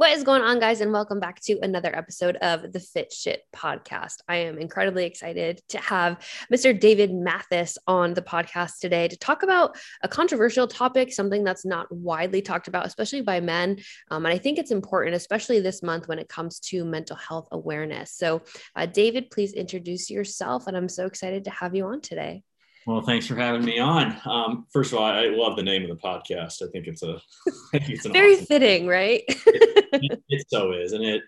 What is going on, guys? And welcome back to another episode of the Fit Shit podcast. I am incredibly excited to have Mr. David Mathis on the podcast today to talk about a controversial topic, something that's not widely talked about, especially by men. Um, and I think it's important, especially this month when it comes to mental health awareness. So, uh, David, please introduce yourself. And I'm so excited to have you on today. Well, thanks for having me on. Um, first of all, I love the name of the podcast. I think it's a think it's very awesome fitting, right? it, it, it, so is, and it,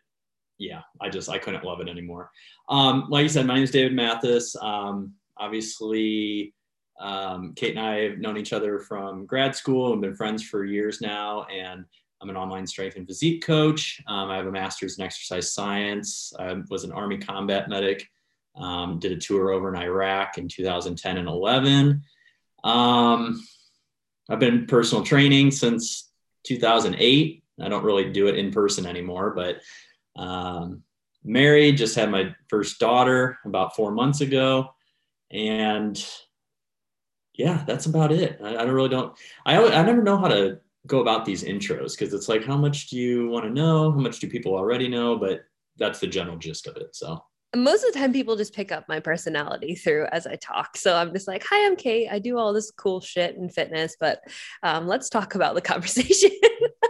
yeah, I just I couldn't love it anymore. Um, like you said, my name is David Mathis. Um, obviously, um, Kate and I have known each other from grad school and been friends for years now. And I'm an online strength and physique coach. Um, I have a master's in exercise science. I was an Army combat medic um, did a tour over in Iraq in 2010 and 11. Um, I've been personal training since 2008. I don't really do it in person anymore, but um, married, just had my first daughter about four months ago. And yeah, that's about it. I, I really don't, I, I never know how to go about these intros because it's like, how much do you want to know? How much do people already know? But that's the general gist of it. So most of the time people just pick up my personality through as I talk. So I'm just like, hi, I'm Kate. I do all this cool shit in fitness, but um, let's talk about the conversation.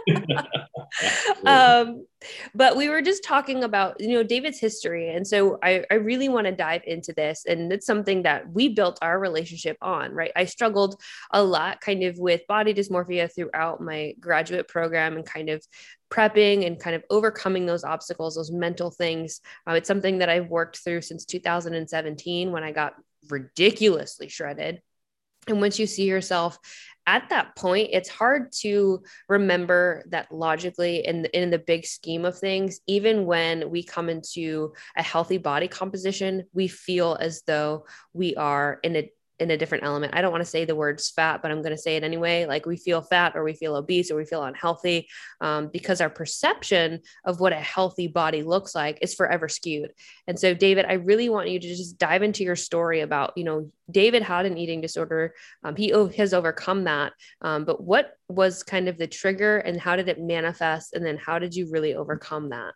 um, but we were just talking about, you know, David's history. And so I, I really want to dive into this. And it's something that we built our relationship on, right? I struggled a lot kind of with body dysmorphia throughout my graduate program and kind of prepping and kind of overcoming those obstacles, those mental things. Uh, it's something that I've worked through since 2017 when I got ridiculously shredded. And once you see yourself at that point, it's hard to remember that logically in the, in the big scheme of things, even when we come into a healthy body composition, we feel as though we are in a in a different element. I don't want to say the words fat, but I'm going to say it anyway. Like we feel fat or we feel obese or we feel unhealthy um, because our perception of what a healthy body looks like is forever skewed. And so, David, I really want you to just dive into your story about, you know, David had an eating disorder. Um, he has overcome that. Um, but what was kind of the trigger and how did it manifest? And then how did you really overcome that?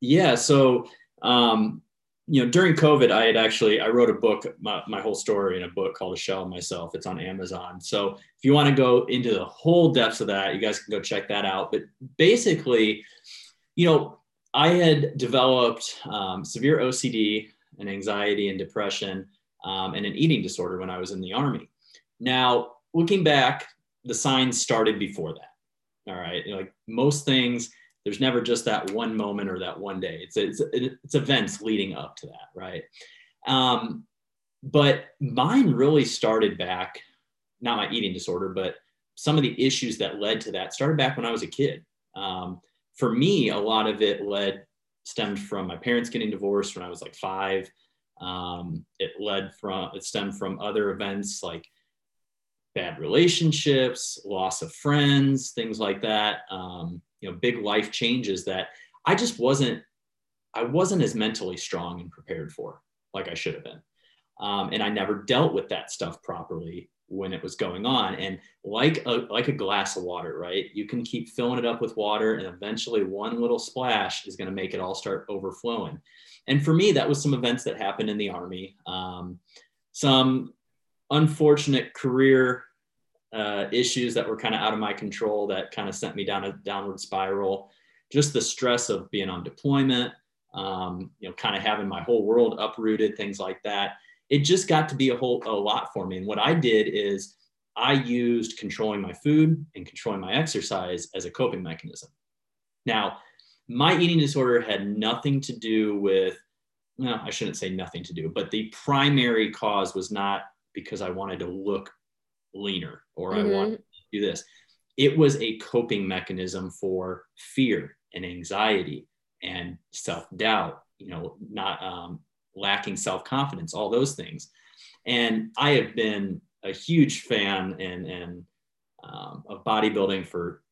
Yeah. So, um, you know, during COVID, I had actually I wrote a book, my, my whole story in a book called A Shell of Myself. It's on Amazon. So if you want to go into the whole depths of that, you guys can go check that out. But basically, you know, I had developed um, severe OCD and anxiety and depression um, and an eating disorder when I was in the army. Now, looking back, the signs started before that. All right, you know, like most things there's never just that one moment or that one day. It's it's it's events leading up to that, right? Um, but mine really started back, not my eating disorder, but some of the issues that led to that started back when I was a kid. Um, for me, a lot of it led stemmed from my parents getting divorced when I was like five. Um, it led from it stemmed from other events like bad relationships, loss of friends, things like that. Um, you know big life changes that i just wasn't i wasn't as mentally strong and prepared for like i should have been. Um, and i never dealt with that stuff properly when it was going on. And like a like a glass of water right? You can keep filling it up with water and eventually one little splash is going to make it all start overflowing. And for me that was some events that happened in the army. Um, some unfortunate career uh, issues that were kind of out of my control that kind of sent me down a downward spiral. Just the stress of being on deployment, um, you know, kind of having my whole world uprooted, things like that. It just got to be a whole a lot for me. And what I did is I used controlling my food and controlling my exercise as a coping mechanism. Now, my eating disorder had nothing to do with, I shouldn't say nothing to do, but the primary cause was not because I wanted to look leaner or mm-hmm. I want to do this. It was a coping mechanism for fear and anxiety and self doubt, you know, not um, lacking self confidence, all those things. And I have been a huge fan and, and um, of bodybuilding for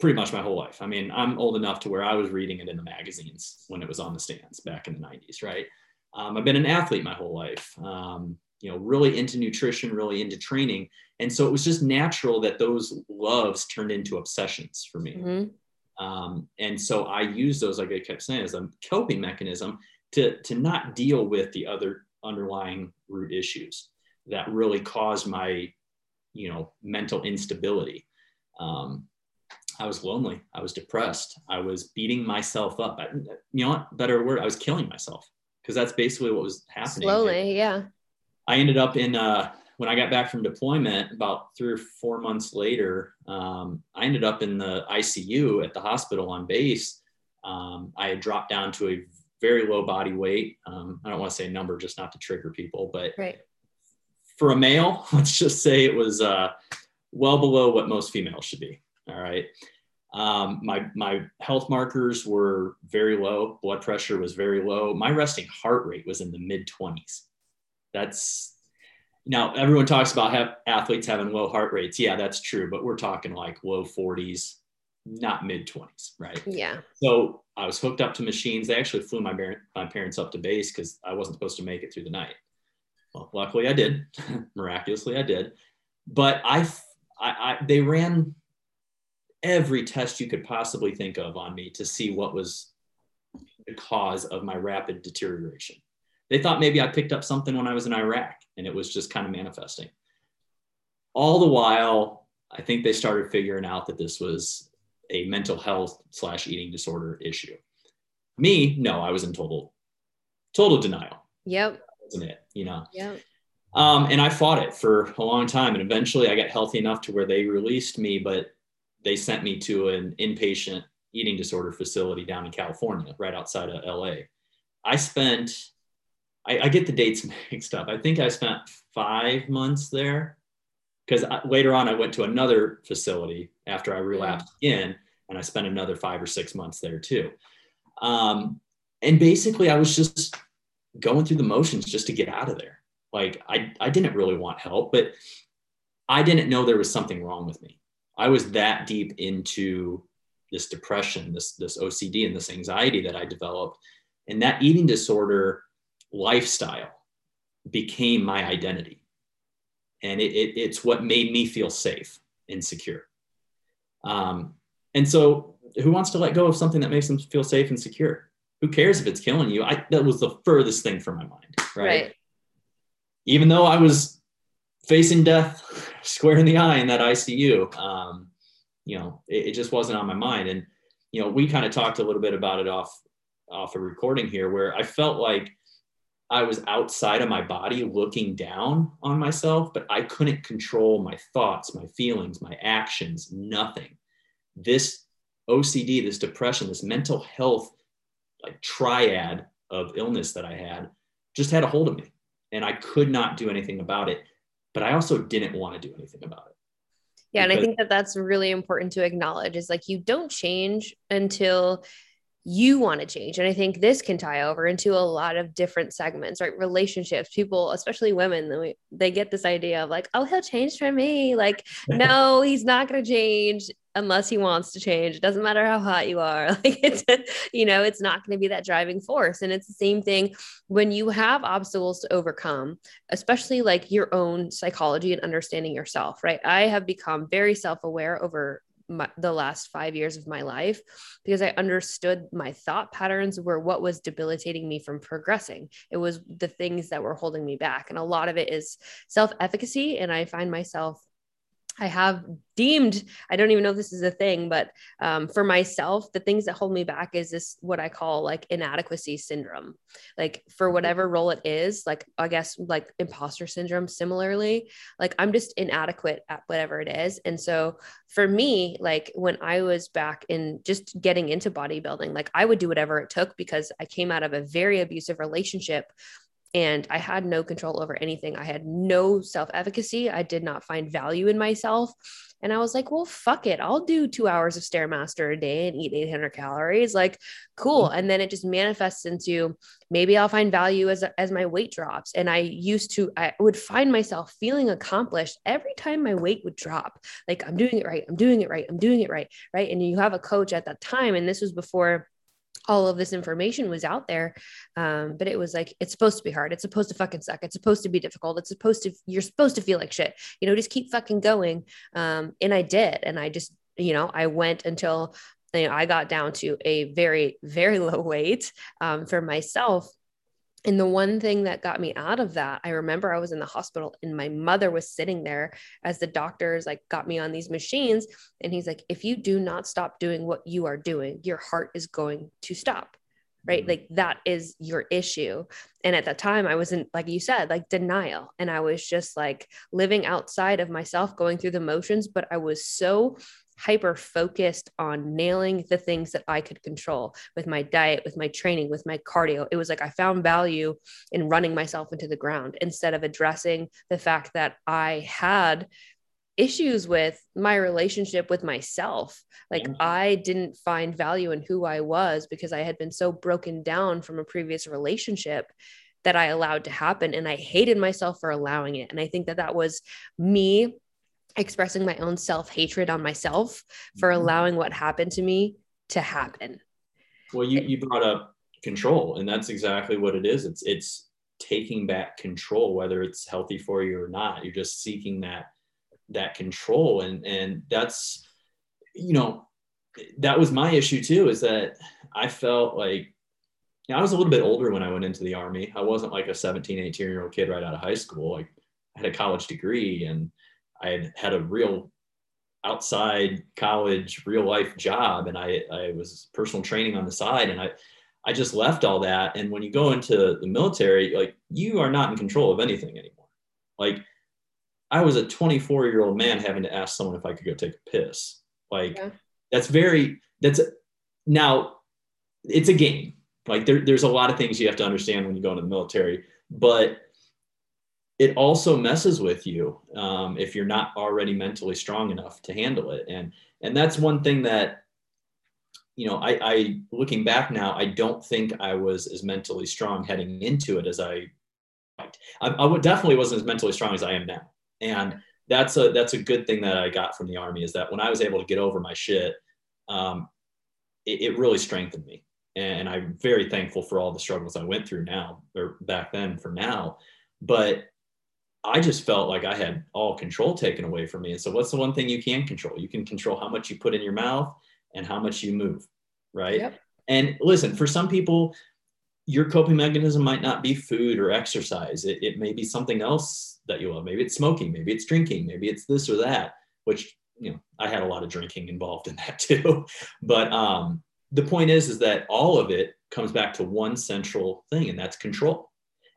pretty much my whole life. I mean, I'm old enough to where I was reading it in the magazines when it was on the stands back in the 90s, right? Um, I've been an athlete my whole life. Um, you know, really into nutrition, really into training. And so it was just natural that those loves turned into obsessions for me. Mm-hmm. Um, and so I use those, like I kept saying, as a coping mechanism to, to not deal with the other underlying root issues that really caused my, you know, mental instability. Um, I was lonely. I was depressed. I was beating myself up. I, you know what? Better word. I was killing myself because that's basically what was happening. Slowly, yeah. I ended up in uh, when I got back from deployment about three or four months later. Um, I ended up in the ICU at the hospital on base. Um, I had dropped down to a very low body weight. Um, I don't want to say a number just not to trigger people, but right. for a male, let's just say it was uh, well below what most females should be. All right. Um, my my health markers were very low. Blood pressure was very low. My resting heart rate was in the mid 20s. That's now everyone talks about have athletes having low heart rates. Yeah, that's true, but we're talking like low 40s, not mid 20s, right? Yeah. So I was hooked up to machines. They actually flew my, my parents up to base because I wasn't supposed to make it through the night. Well, luckily I did. Miraculously, I did. But I, I, I, they ran every test you could possibly think of on me to see what was the cause of my rapid deterioration. They thought maybe I picked up something when I was in Iraq and it was just kind of manifesting. All the while, I think they started figuring out that this was a mental health slash eating disorder issue. Me, no, I was in total, total denial. Yep. wasn't it? You know? Yep. Um, and I fought it for a long time. And eventually I got healthy enough to where they released me, but they sent me to an inpatient eating disorder facility down in California, right outside of LA. I spent, I, I get the dates mixed up. I think I spent five months there because later on I went to another facility after I relapsed mm. again, and I spent another five or six months there too. Um, and basically, I was just going through the motions just to get out of there. Like I, I didn't really want help, but I didn't know there was something wrong with me. I was that deep into this depression, this this OCD, and this anxiety that I developed, and that eating disorder lifestyle became my identity, and it, it, it's what made me feel safe and secure. Um, and so, who wants to let go of something that makes them feel safe and secure? Who cares if it's killing you? I, that was the furthest thing from my mind, right? right. Even though I was facing death square in the eye in that ICU. Um, you know, it, it, just wasn't on my mind. And, you know, we kind of talked a little bit about it off, off a recording here where I felt like I was outside of my body looking down on myself, but I couldn't control my thoughts, my feelings, my actions, nothing. This OCD, this depression, this mental health like triad of illness that I had just had a hold of me and I could not do anything about it but I also didn't want to do anything about it. Yeah. And I think that that's really important to acknowledge is like you don't change until you want to change. And I think this can tie over into a lot of different segments, right? Relationships, people, especially women, they, get this idea of like, oh, he'll change for me. Like, no, he's not going to change unless he wants to change. It doesn't matter how hot you are. Like it's, you know, it's not going to be that driving force. And it's the same thing when you have obstacles to overcome, especially like your own psychology and understanding yourself, right? I have become very self-aware over my, the last five years of my life because I understood my thought patterns were what was debilitating me from progressing. It was the things that were holding me back. And a lot of it is self efficacy. And I find myself I have deemed, I don't even know if this is a thing, but um, for myself, the things that hold me back is this what I call like inadequacy syndrome. Like for mm-hmm. whatever role it is, like I guess like imposter syndrome, similarly, like I'm just inadequate at whatever it is. And so for me, like when I was back in just getting into bodybuilding, like I would do whatever it took because I came out of a very abusive relationship and I had no control over anything. I had no self efficacy. I did not find value in myself. And I was like, well, fuck it. I'll do two hours of Stairmaster a day and eat 800 calories. Like, cool. Mm-hmm. And then it just manifests into maybe I'll find value as, as my weight drops. And I used to, I would find myself feeling accomplished every time my weight would drop. Like, I'm doing it right. I'm doing it right. I'm doing it right. Right. And you have a coach at that time. And this was before all of this information was out there. Um, but it was like, it's supposed to be hard. It's supposed to fucking suck. It's supposed to be difficult. It's supposed to, you're supposed to feel like shit, you know, just keep fucking going. Um, and I did. And I just, you know, I went until and I got down to a very, very low weight um, for myself. And the one thing that got me out of that, I remember I was in the hospital and my mother was sitting there as the doctors like got me on these machines. And he's like, if you do not stop doing what you are doing, your heart is going to stop right mm-hmm. like that is your issue and at that time i wasn't like you said like denial and i was just like living outside of myself going through the motions but i was so hyper focused on nailing the things that I could control with my diet, with my training, with my cardio. It was like I found value in running myself into the ground instead of addressing the fact that I had issues with my relationship with myself. Like. I didn't find value in who I was because I had been so broken down from a previous relationship that I allowed to happen. And I hated myself for allowing it. And I think that that was me expressing my own self hatred on myself for mm-hmm. allowing what happened to me to happen. Well, you, you brought up control, and that's exactly what it is. It's, it's, taking back control whether it's healthy for you or not you're just seeking that that control and and that's you know that was my issue too is that i felt like you know, i was a little bit older when i went into the army i wasn't like a 17 18 year old kid right out of high school like i had a college degree and i had had a real outside college real life job and i i was personal training on the side and i i just left all that and when you go into the military like you are not in control of anything anymore like I was a 24 year old man having to ask someone if I could go take a piss. Like yeah. that's very that's now it's a game. Like there, there's a lot of things you have to understand when you go into the military, but it also messes with you um, if you're not already mentally strong enough to handle it. And and that's one thing that you know I, I looking back now I don't think I was as mentally strong heading into it as I I, I definitely wasn't as mentally strong as I am now and that's a that's a good thing that I got from the army is that when I was able to get over my shit, um, it, it, really strengthened me. And I'm very thankful for all the struggles I went through now or back then for now. But I just felt like I had all control taken away from me. And so, what's the one thing you can control? You can control how much you put in your mouth and how much you move, right? Yep. And listen, for some people, your coping mechanism might not be food or exercise. It, it may be something else that you love. Maybe it's smoking, maybe it's drinking, maybe it's this or that, which, you know, I had a lot of drinking involved in that too. but um, the point is, is that all of it comes back to one central thing, and that's control.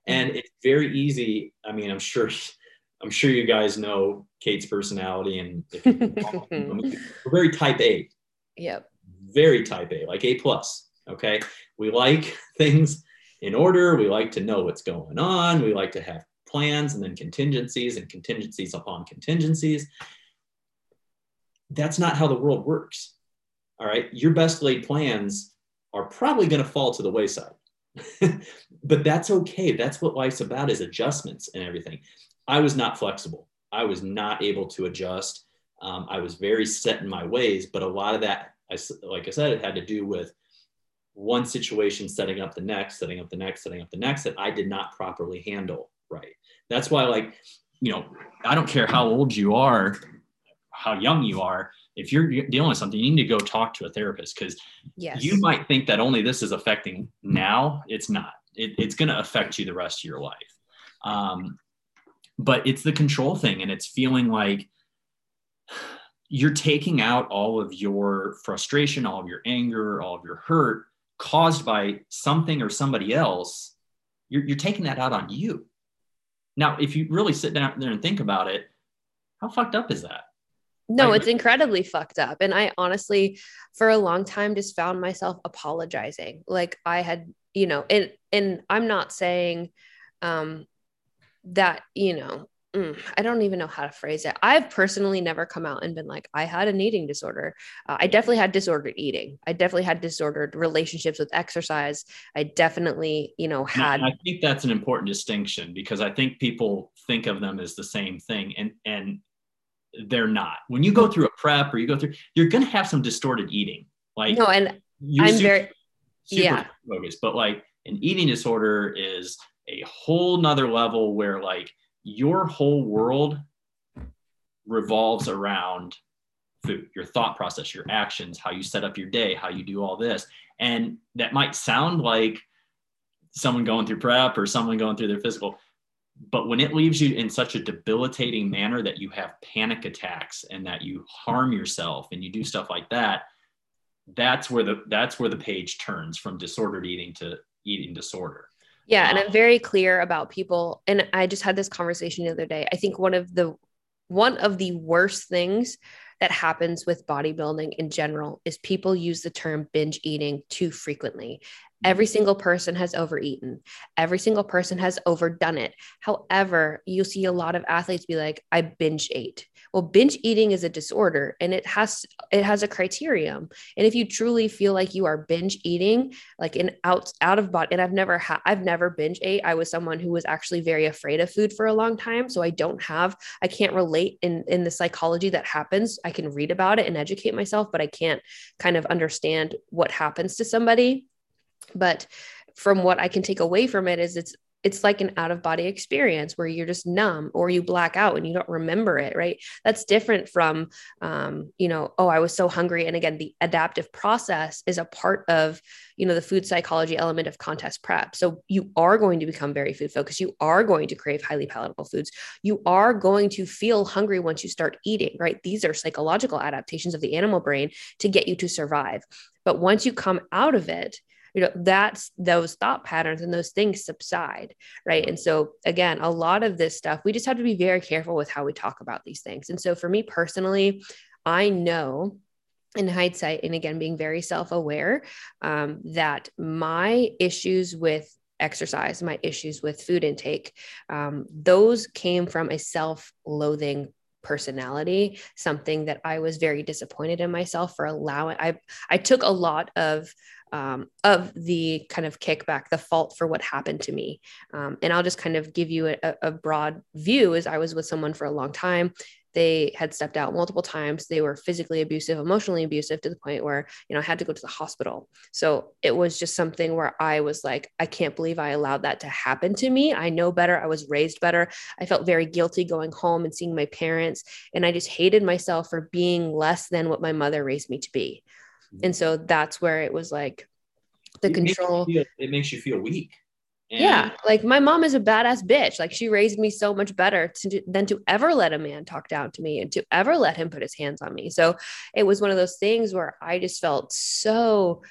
And mm-hmm. it's very easy. I mean, I'm sure, I'm sure you guys know Kate's personality, and we're very type A. Yep. Very type A, like A plus. Okay. We like things in order. We like to know what's going on. We like to have plans and then contingencies and contingencies upon contingencies. That's not how the world works. All right. Your best laid plans are probably going to fall to the wayside. but that's okay. That's what life's about is adjustments and everything. I was not flexible. I was not able to adjust. Um, I was very set in my ways, but a lot of that, I, like I said, it had to do with one situation setting up the next, setting up the next, setting up the next that I did not properly handle right. That's why, like, you know, I don't care how old you are, how young you are. If you're dealing with something, you need to go talk to a therapist because yes. you might think that only this is affecting now. It's not. It, it's going to affect you the rest of your life. Um, but it's the control thing, and it's feeling like you're taking out all of your frustration, all of your anger, all of your hurt caused by something or somebody else. You're, you're taking that out on you. Now, if you really sit down there and think about it, how fucked up is that? No, it's incredibly fucked up. And I honestly, for a long time, just found myself apologizing. Like I had, you know, and and I'm not saying um that, you know, mm, I don't even know how to phrase it. I've personally never come out and been like, I had an eating disorder. Uh, I definitely had disordered eating. I definitely had disordered relationships with exercise. I definitely, you know, had. I think that's an important distinction because I think people think of them as the same thing, and and they're not. When you go through a prep or you go through, you're going to have some distorted eating. Like no, and I'm very super yeah focused, but like an eating disorder is a whole nother level where like your whole world revolves around food, your thought process, your actions, how you set up your day, how you do all this. And that might sound like someone going through prep or someone going through their physical, but when it leaves you in such a debilitating manner that you have panic attacks and that you harm yourself and you do stuff like that, that's where the that's where the page turns from disordered eating to eating disorder. Yeah, and I'm um, very clear about people and I just had this conversation the other day. I think one of the one of the worst things that happens with bodybuilding in general is people use the term binge eating too frequently. Every single person has overeaten. Every single person has overdone it. However, you'll see a lot of athletes be like, I binge ate. Well, binge eating is a disorder and it has it has a criterion. And if you truly feel like you are binge eating, like in out out of body, and I've never had I've never binge ate. I was someone who was actually very afraid of food for a long time. So I don't have, I can't relate in in the psychology that happens. I can read about it and educate myself, but I can't kind of understand what happens to somebody but from what I can take away from it is it's it's like an out of body experience where you're just numb or you black out and you don't remember it right? That's different from um, you know oh i was so hungry. And again the adaptive process is a part of you know the food psychology element of contest prep. So you are going to become very food focused you are going to crave highly palatable foods. You are going to feel hungry once you start eating right? These are psychological adaptations of the animal brain to get you to survive. But once you come out of it you know that's those thought patterns and those things subside right? And so again a lot of this stuff we just have to be very careful with how we talk about these things. And so for me personally i know in hindsight and again being very self-aware um, that my issues with exercise my issues with food intake um, those came from a self-loathing personality something that i was very disappointed in myself for allowing i i took a lot of um, of the kind of kickback, the fault for what happened to me. Um, and I'll just kind of give you a, a broad view as I was with someone for a long time. They had stepped out multiple times. They were physically abusive emotionally abusive to the point where you know i had to go to the hospital. So it was just something where i was like i can't believe i allowed that to happen to me. I know better. I was raised better. I felt very guilty going home and seeing my parents. And i just hated myself for being less than what my mother raised me to be and so that's where it was like the it control. makes feel, it makes you feel weak. And yeah like my mom is a badass bitch. Like she raised me so much better to, than to ever let a man talk down to me and to ever let him put his hands on me. So it was one of those things where i just felt so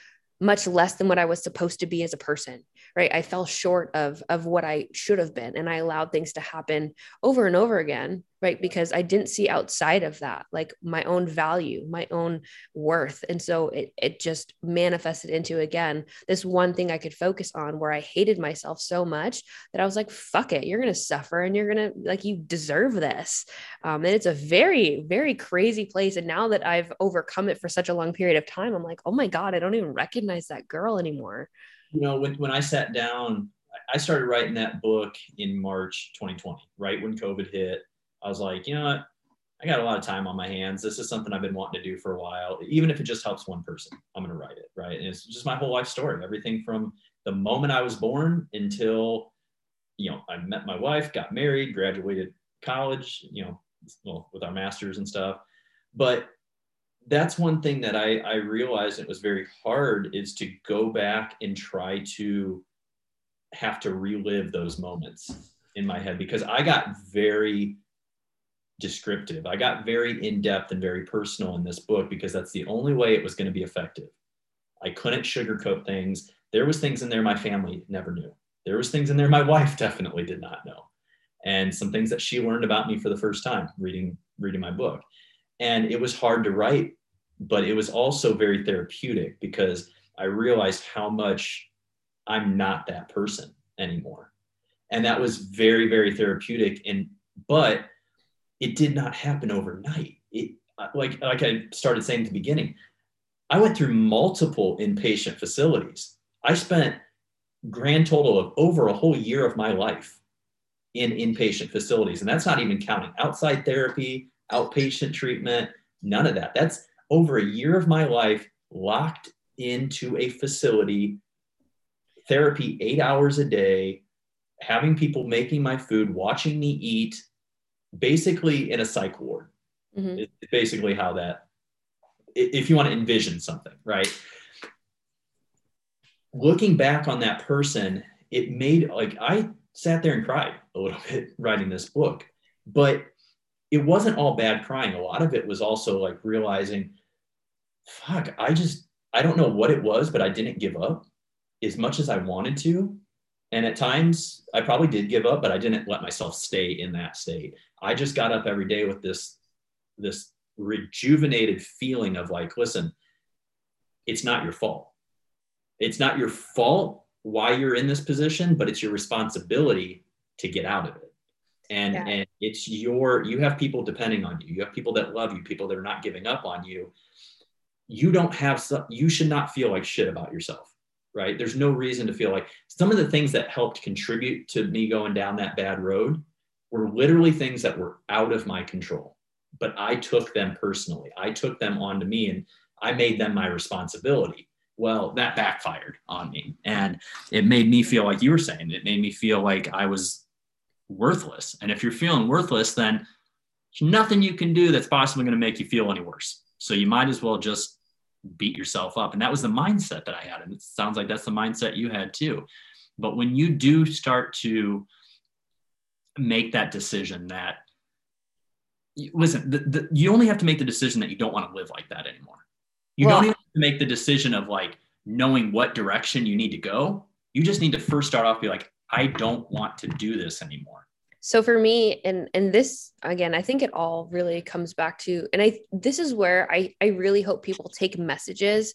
much less than what i was supposed to be as a person right? I fell short of of what i should have been and i allowed things to happen over and over again right? Because i didn't see outside of that like my own value my own worth. And so it, it just manifested into again this one thing i could focus on where i hated myself so much that i was like fuck it you're gonna suffer and you're gonna like you deserve this. Um, and it's a very very crazy place. And now that i've overcome it for such a long period of time i'm like oh my god i don't even recognize that girl anymore you know, when, when I sat down, I started writing that book in March 2020, right when COVID hit. I was like, you know what? I got a lot of time on my hands. This is something I've been wanting to do for a while. Even if it just helps one person, I'm going to write it, right? And it's just my whole life story. Everything from the moment I was born until, you know, I met my wife, got married, graduated college, you know, well, with our masters and stuff. But that's one thing that I, I realized it was very hard is to go back and try to have to relive those moments in my head because I got very descriptive. I got very in depth and very personal in this book because that's the only way it was going to be effective. I couldn't sugarcoat things. There was things in there my family never knew. There was things in there my wife definitely did not know. And some things that she learned about me for the first time reading reading my book and it was hard to write but it was also very therapeutic because i realized how much i'm not that person anymore. And that was very very therapeutic. And but it did not happen overnight. It like like i started saying at the beginning i went through multiple inpatient facilities. I spent grand total of over a whole year of my life in inpatient facilities. And that's not even counting outside therapy outpatient treatment, none of that. That's over a year of my life locked into a facility, therapy eight hours a day, having people making my food, watching me eat, basically in a psych ward. Mm-hmm. It's basically how that if you want to envision something, right? Looking back on that person, it made like I sat there and cried a little bit writing this book, but it wasn't all bad crying. A lot of it was also like realizing, fuck, I just, I don't know what it was, but I didn't give up as much as I wanted to. And at times I probably did give up, but I didn't let myself stay in that state. I just got up every day with this, this rejuvenated feeling of like, listen, it's not your fault. It's not your fault why you're in this position, but it's your responsibility to get out of it. And, yeah. and it's your, you have people depending on you. You have people that love you, people that are not giving up on you. You don't have, you should not feel like shit about yourself right? There's no reason to feel like some of the things that helped contribute to me going down that bad road were literally things that were out of my control. But I took them personally. I took them onto me and I made them my responsibility. Well, that backfired on me. And it made me feel like you were saying, it made me feel like I was worthless. And if you're feeling worthless, then there's nothing you can do that's possibly going to make you feel any worse. So you might as well just beat yourself up. And that was the mindset that I had. And it sounds like that's the mindset you had too. But when you do start to make that decision that, listen, the, the, you only have to make the decision that you don't want to live like that anymore. You well, don't even have to make the decision of like knowing what direction you need to go. You just need to first start off be like, I don't want to do this anymore so for me and and this again i think it all really comes back to and i this is where i i really hope people take messages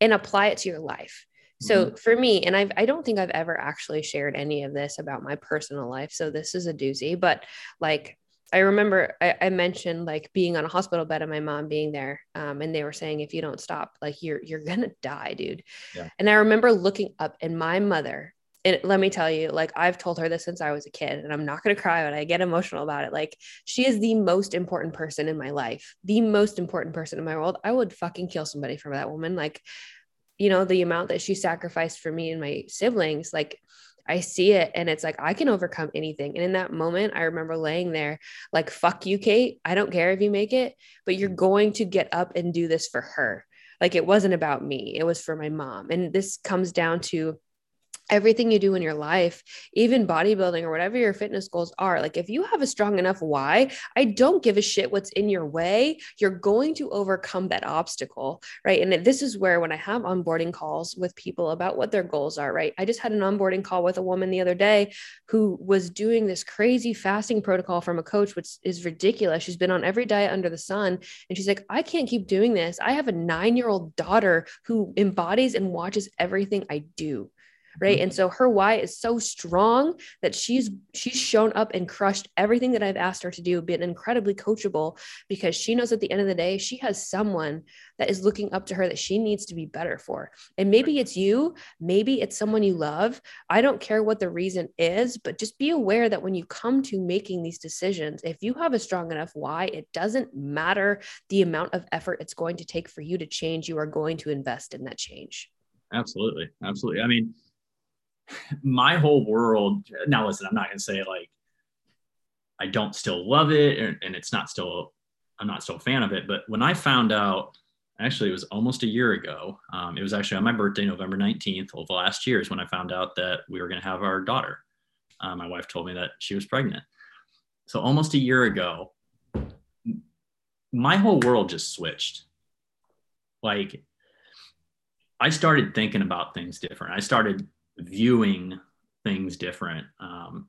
and apply it to your life so mm-hmm. for me and I've, i don't think i've ever actually shared any of this about my personal life so this is a doozy but like i remember i, I mentioned like being on a hospital bed and my mom being there um, and they were saying if you don't stop like you're you're gonna die dude yeah. and i remember looking up and my mother and let me tell you, like I've told her this since I was a kid, and I'm not going to cry, when I get emotional about it. Like she is the most important person in my life, the most important person in my world. I would fucking kill somebody for that woman. Like, you know, the amount that she sacrificed for me and my siblings, like I see it and it's like I can overcome anything. And in that moment, I remember laying there like, fuck you, Kate. I don't care if you make it, but you're going to get up and do this for her. Like it wasn't about me, it was for my mom. And this comes down to everything you do in your life, even bodybuilding or whatever your fitness goals are, like if you have a strong enough why, I don't give a shit what's in your way, you're going to overcome that obstacle, right? And this is where when I have onboarding calls with people about what their goals are, right? I just had an onboarding call with a woman the other day who was doing this crazy fasting protocol from a coach, which is ridiculous. She's been on every diet under the sun. And she's like, I can't keep doing this. I have a nine year old daughter who embodies and watches everything I do right? Mm-hmm. and so her why is so strong that she's she's shown up and crushed everything that i've asked her to do been incredibly coachable because she knows at the end of the day she has someone that is looking up to her that she needs to be better for. And maybe it's you maybe it's someone you love. I don't care what the reason is but just be aware that when you come to making these decisions if you have a strong enough why it doesn't matter the amount of effort it's going to take for you to change you are going to invest in that change. Absolutely. Absolutely. I mean my whole world now listen i'm not going to say like i don't still love it and it's not still i'm not still a fan of it but when i found out actually it was almost a year ago um, it was actually on my birthday november 19th of last year is when i found out that we were going to have our daughter. Uh, my wife told me that she was pregnant. So almost a year ago my whole world just switched. Like i started thinking about things different. I started viewing things different. Um,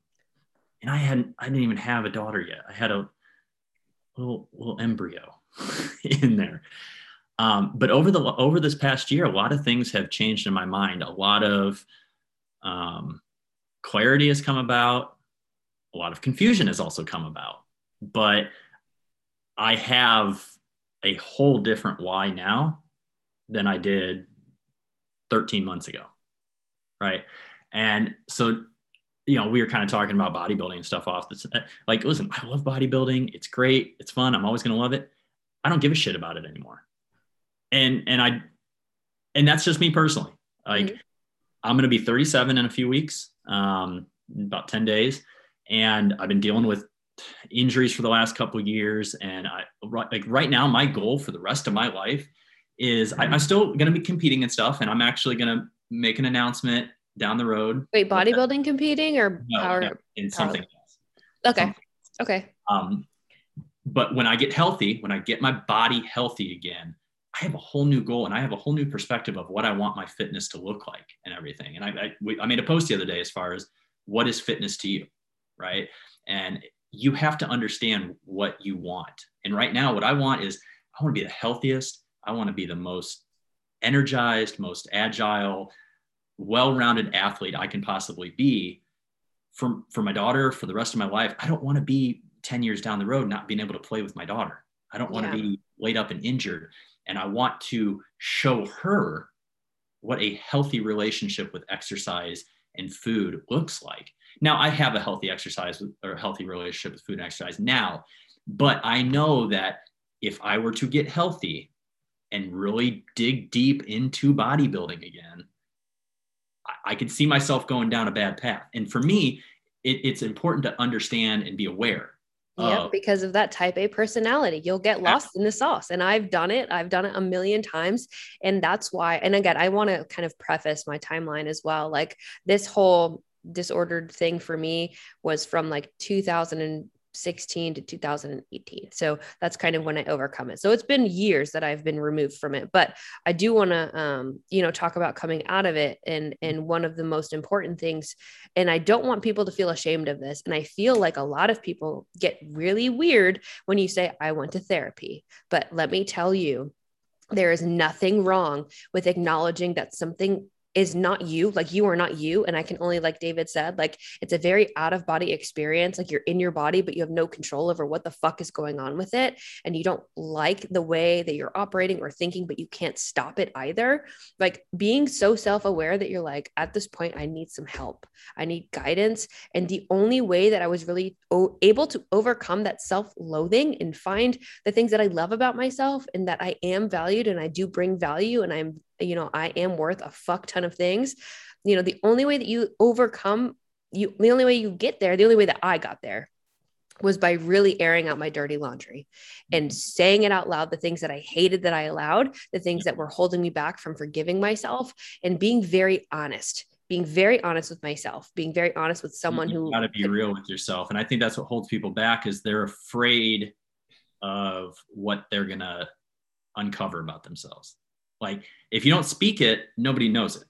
and I hadn't, I didn't even have a daughter yet. I had a little, little embryo in there. Um, but over the over this past year, a lot of things have changed in my mind. A lot of um, clarity has come about. A lot of confusion has also come about. But I have a whole different why now than I did 13 months ago right? And so, you know, we were kind of talking about bodybuilding and stuff off this. Like, listen, I love bodybuilding. It's great. It's fun. I'm always going to love it. I don't give a shit about it anymore. And and I, and that's just me personally. Like, mm-hmm. I'm going to be 37 in a few weeks, um, about 10 days, and I've been dealing with injuries for the last couple years. And I like right now, my goal for the rest of my life is I, am still going to be competing and stuff, and I'm actually going to make an announcement down the road. Wait, bodybuilding competing or no, power? No, in something else. Okay. Something. Okay. Um, but when I get healthy, when I get my body healthy again, I have a whole new goal and I have a whole new perspective of what I want my fitness to look like and everything. And I, I, we, I made a post the other day as far as what is fitness to you, right? And you have to understand what you want. And right now, what I want is I want to be the healthiest. I want to be the most energized, most agile, well-rounded athlete I can possibly be for, for my daughter for the rest of my life. I don't want to be 10 years down the road not being able to play with my daughter. I don't want yeah. to be laid up and injured. And I want to show her what a healthy relationship with exercise and food looks like. Now, I have a healthy exercise or healthy relationship with food and exercise now, but I know that if I were to get healthy and really dig deep into bodybuilding again, I, I could see myself going down a bad path. And for me, it, it's important to understand and be aware yeah, because of that type A personality. You'll get lost in the sauce. And I've done it. I've done it a million times. And that's why, and again, I want to kind of preface my timeline as well. Like this whole disordered thing for me was from like 2000 16 to 2018. So that's kind of when I overcome it. So it's been years that I've been removed from it, but I do want to, um, you know, talk about coming out of it. And, and one of the most important things, and I don't want people to feel ashamed of this. And I feel like a lot of people get really weird when you say, I went to therapy, but let me tell you, there is nothing wrong with acknowledging that something is not you like you are not you. And i can only like david said like it's a very out of body experience. Like you're in your body but you have no control over what the fuck is going on with it. And you don't like the way that you're operating or thinking but you can't stop it either. Like being so self-aware that you're like at this point i need some help. I need guidance. And the only way that i was really o- able to overcome that self-loathing and find the things that i love about myself and that i am valued and i do bring value and i'm you know, I am worth a fuck ton of things. You know, the only way that you overcome you, the only way you get there, the only way that I got there was by really airing out my dirty laundry and mm-hmm. saying it out loud the things that I hated that I allowed, the things that were holding me back from forgiving myself, and being very honest. Being very honest with myself, being very honest with someone you who got to be real with yourself, and I think that's what holds people back is they're afraid of what they're gonna uncover about themselves. Like if you don't speak it, nobody knows it.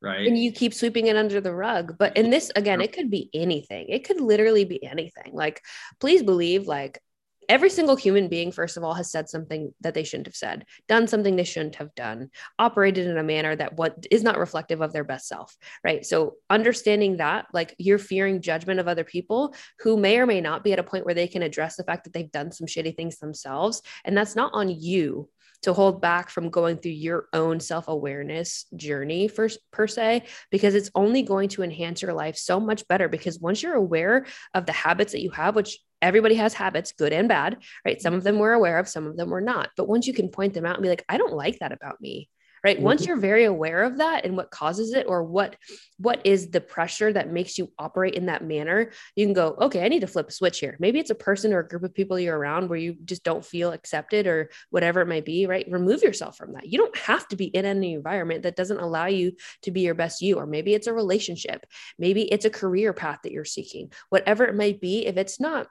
Right. And you keep sweeping it under the rug. But in this, again, it could be anything. It could literally be anything. Like, please believe, like, every single human being, first of all, has said something that they shouldn't have said, done something they shouldn't have done, operated in a manner that what is not reflective of their best self, right? So understanding that, like you're fearing judgment of other people who may or may not be at a point where they can address the fact that they've done some shitty things themselves, and that's not on you to hold back from going through your own self-awareness journey for, per se because it's only going to enhance your life so much better. Because once you're aware of the habits that you have which everybody has habits good and bad right? Some of them we're aware of some of them we're not. But once you can point them out and be like i don't like that about me right? Mm-hmm. once you're very aware of that and what causes it or what what is the pressure that makes you operate in that manner you can go okay i need to flip a switch here. Maybe it's a person or a group of people you're around where you just don't feel accepted or whatever it might be right? Remove yourself from that. You don't have to be in any environment that doesn't allow you to be your best you or maybe it's a relationship. Maybe it's a career path that you're seeking. Whatever it might be if it's not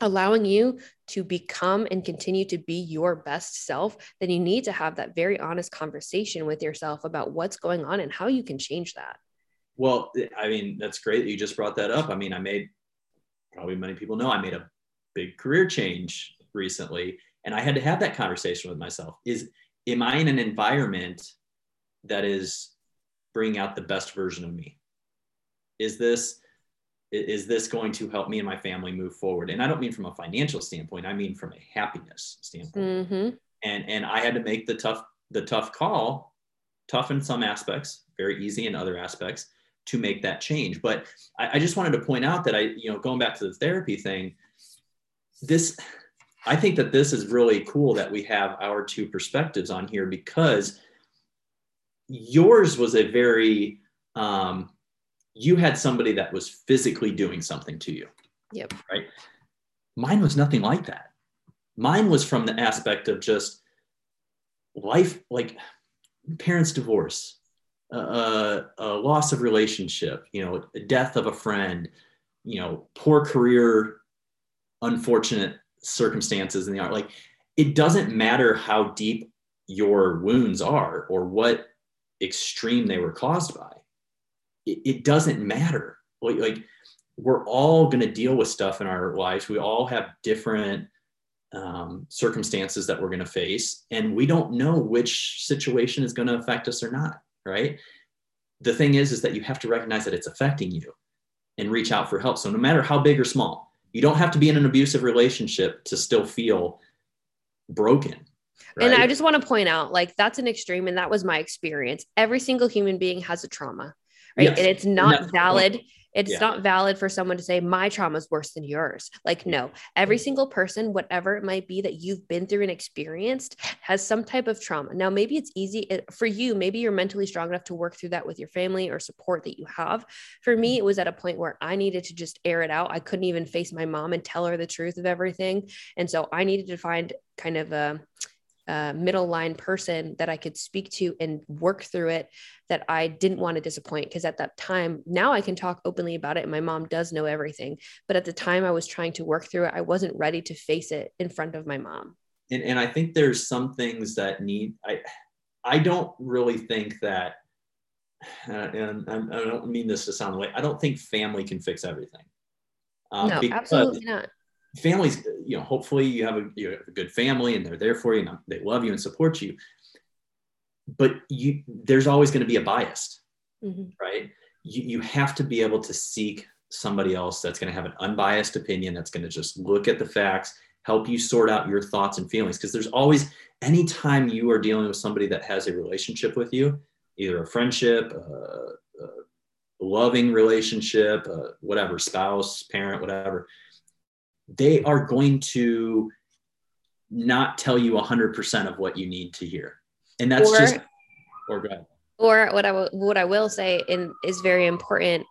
allowing you to become and continue to be your best self, then you need to have that very honest conversation with yourself about what's going on and how you can change that. Well, I mean, that's great that you just brought that up. I mean, I made probably many people know I made a big career change recently, and I had to have that conversation with myself. Is am I in an environment that is bringing out the best version of me? Is this is this going to help me and my family move forward? And i don't mean from a financial standpoint i mean from a happiness standpoint. Mm-hmm. and and i had to make the tough the tough call tough in some aspects very easy in other aspects to make that change. But I, I just wanted to point out that i you know going back to the therapy thing this i think that this is really cool that we have our two perspectives on here because yours was a very um, you had somebody that was physically doing something to you. Yep. Right. Mine was nothing like that. Mine was from the aspect of just life like parents divorce uh, a loss of relationship you know death of a friend you know poor career unfortunate circumstances in the art like it doesn't matter how deep your wounds are or what extreme they were caused by it, it doesn't matter. Like, like we're all going to deal with stuff in our lives. We all have different um, circumstances that we're going to face and we don't know which situation is going to affect us or not right? The thing is is that you have to recognize that it's affecting you and reach out for help. So no matter how big or small you don't have to be in an abusive relationship to still feel broken right? and i just want to point out like that's an extreme and that was my experience. Every single human being has a trauma right yes. and it's not and valid it's yeah. not valid for someone to say my trauma is worse than yours. Like, no, every single person, whatever it might be that you've been through and experienced, has some type of trauma. Now, maybe it's easy eh, for you. Maybe you're mentally strong enough to work through that with your family or support that you have. For me, it was at a point where I needed to just air it out. I couldn't even face my mom and tell her the truth of everything. And so I needed to find kind of a, uh, middle line person that I could speak to and work through it that I didn't want to disappoint. Because at that time, now I can talk openly about it and my mom does know everything. But at the time I was trying to work through it, I wasn't ready to face it in front of my mom. And, and I think there's some things that need, I, I don't really think that, uh, and I, I don't mean this to sound like, I don't think family can fix everything. Um, no, absolutely not families, you know, hopefully you have a, you have a good family and they're there for you and they love you and support you. But you, there's always going to be a bias, mm-hmm. right? You, you have to be able to seek somebody else that's going to have an unbiased opinion, that's going to just look at the facts, help you sort out your thoughts and feelings. Because there's always, anytime you are dealing with somebody that has a relationship with you, either a friendship, uh, a loving relationship, uh, whatever, spouse, parent, whatever, they are going to not tell you 100% of what you need to hear. And that's or, just, or go ahead. Or what I, w- what I will say in, is very important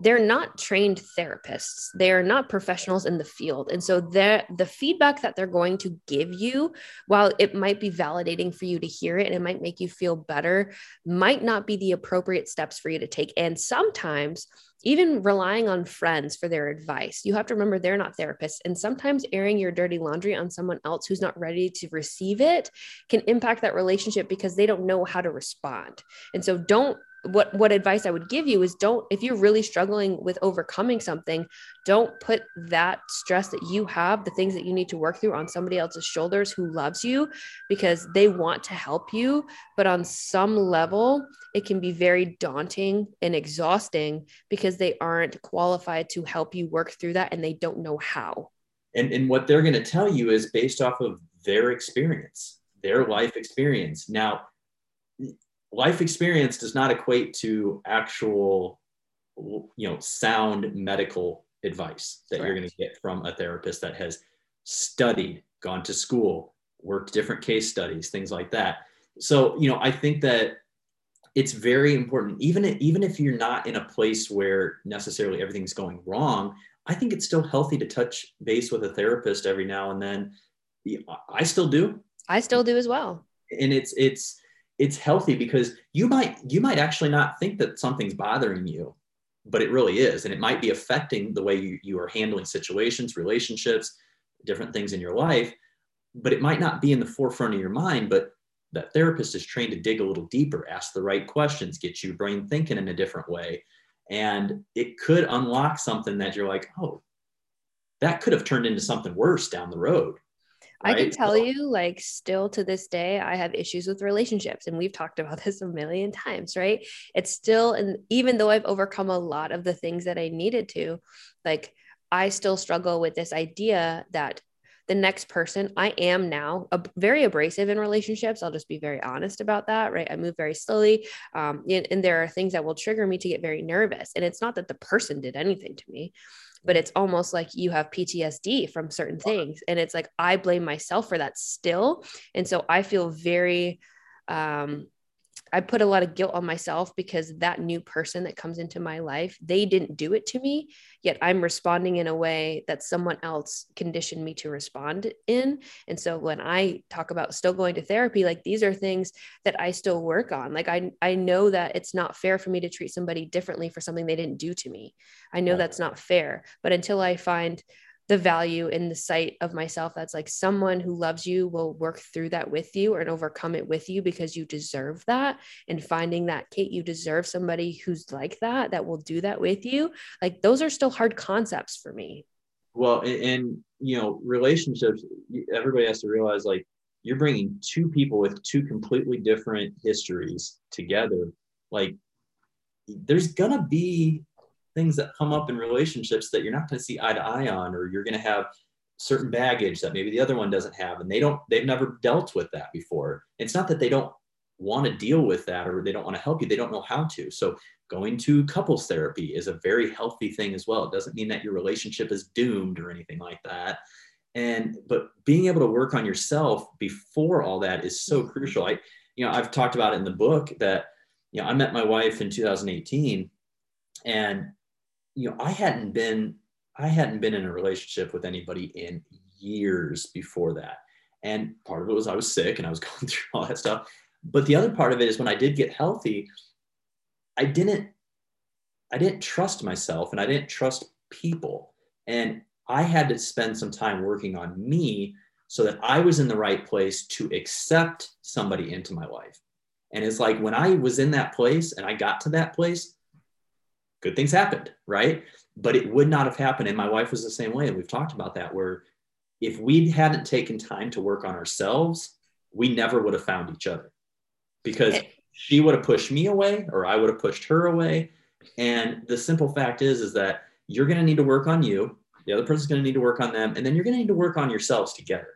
they're not trained therapists they are not professionals in the field and so the feedback that they're going to give you while it might be validating for you to hear it and it might make you feel better might not be the appropriate steps for you to take and sometimes even relying on friends for their advice. You have to remember they're not therapists and sometimes airing your dirty laundry on someone else who's not ready to receive it can impact that relationship because they don't know how to respond. And so don't what what advice I would give you is don't if you're really struggling with overcoming something, don't put that stress that you have, the things that you need to work through on somebody else's shoulders who loves you because they want to help you, but on some level it can be very daunting and exhausting because they aren't qualified to help you work through that and they don't know how. And and what they're going to tell you is based off of their experience, their life experience. Now, life experience does not equate to actual you know sound medical advice that Correct. you're going to get from a therapist that has studied gone to school worked different case studies things like that. So you know i think that it's very important even if, even if you're not in a place where necessarily everything's going wrong i think it's still healthy to touch base with a therapist every now and then. I still do. I still do as well. And it's it's it's healthy because you might you might actually not think that something's bothering you but it really is. And it might be affecting the way you, you are handling situations relationships different things in your life but it might not be in the forefront of your mind but that therapist is trained to dig a little deeper ask the right questions get your brain thinking in a different way. And it could unlock something that you're like oh that could have turned into something worse down the road Right? I can tell you, like, still to this day, I have issues with relationships. And we've talked about this a million times, right? It's still, and even though I've overcome a lot of the things that I needed to, like, I still struggle with this idea that the next person I am now a, very abrasive in relationships. I'll just be very honest about that, right? I move very slowly. Um, and, and there are things that will trigger me to get very nervous. And it's not that the person did anything to me but it's almost like you have PTSD from certain things. And it's like I blame myself for that still. And so I feel very um I put a lot of guilt on myself because that new person that comes into my life, they didn't do it to me, yet I'm responding in a way that someone else conditioned me to respond in. And so when I talk about still going to therapy, like these are things that I still work on. Like I I know that it's not fair for me to treat somebody differently for something they didn't do to me. I know that's not fair, but until I find the value in the sight of myself. That's like someone who loves you will work through that with you and overcome it with you because you deserve that. And finding that kate you deserve somebody who's like that that will do that with you. Like those are still hard concepts for me. Well and you know relationships everybody has to realize like you're bringing two people with two completely different histories together. Like there's gonna be things that come up in relationships that you're not going to see eye to eye on, or you're going to have certain baggage that maybe the other one doesn't have, and they don't, they've never dealt with that before. It's not that they don't want to deal with that or they don't want to help you, they don't know how to. So going to couples therapy is a very healthy thing as well. It doesn't mean that your relationship is doomed or anything like that. And but being able to work on yourself before all that is so crucial. I, you know, I've talked about it in the book that, you know, I met my wife in 2018 and you know, I hadn't been I hadn't been in a relationship with anybody in years before that. And part of it was I was sick and I was going through all that stuff. But the other part of it is when I did get healthy, I didn't I didn't trust myself and I didn't trust people. And I had to spend some time working on me so that I was in the right place to accept somebody into my life. And it's like when I was in that place and I got to that place, good things happened, right? But it would not have happened. And my wife was the same way. And we've talked about that, where if we hadn't taken time to work on ourselves, we never would have found each other because she would have pushed me away or I would have pushed her away. And the simple fact is, is that you're going to need to work on you. The other person's going to need to work on them. And then you're going to need to work on yourselves together.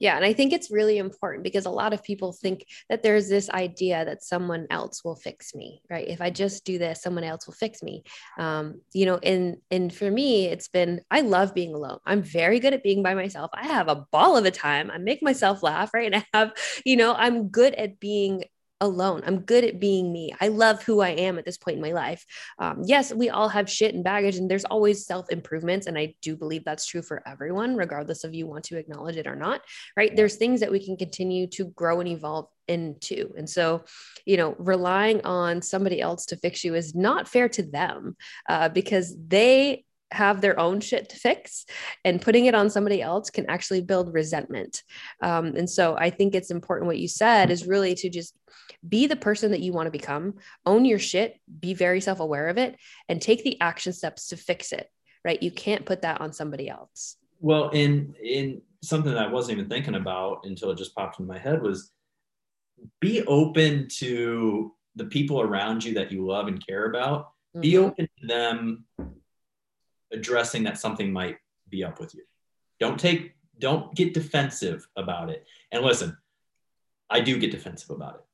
Yeah. And I think it's really important because a lot of people think that there's this idea that someone else will fix me, right? If I just do this, someone else will fix me. Um, you know, and and for me, it's been I love being alone. I'm very good at being by myself. I have a ball of a time. I make myself laugh, right? And I have, you know, I'm good at being alone. I'm good at being me. I love who I am at this point in my life. Um, yes, we all have shit and baggage, and there's always self improvements. And I do believe that's true for everyone, regardless of you want to acknowledge it or not, right? There's things that we can continue to grow and evolve into. And so, you know, relying on somebody else to fix you is not fair to them uh, because they have their own shit to fix and putting it on somebody else can actually build resentment. Um, and so i think it's important what you said is really to just be the person that you want to become own your shit be very self-aware of it and take the action steps to fix it right? You can't put that on somebody else. Well in in something that i wasn't even thinking about until it just popped in my head was be open to the people around you that you love and care about. Mm-hmm. be open to them addressing that something might be up with you. Don't take, don't get defensive about it. And listen, I do get defensive about it.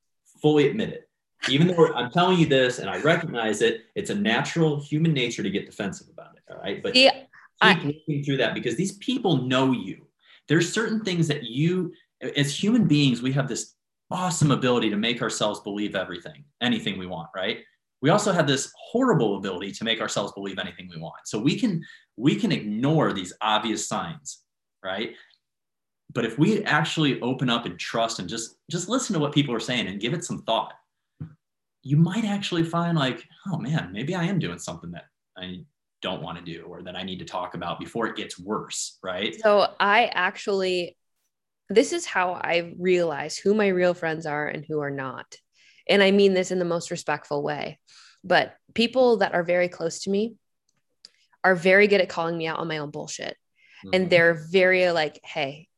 Fully admit it. Even though I'm telling you this and I recognize it, it's a natural human nature to get defensive about it. All right. But yeah, keep I, working through that because these people know you. There's certain things that you, as human beings, we have this awesome ability to make ourselves believe everything, anything we want, right? We also have this horrible ability to make ourselves believe anything we want. So we can we can ignore these obvious signs right? But if we actually open up and trust and just just listen to what people are saying and give it some thought you might actually find like oh man maybe i am doing something that i don't want to do or that i need to talk about before it gets worse right? So i actually this is how i realize who my real friends are and who are not and I mean this in the most respectful way. But people that are very close to me are very good at calling me out on my own bullshit. Mm-hmm. And they're very like, hey,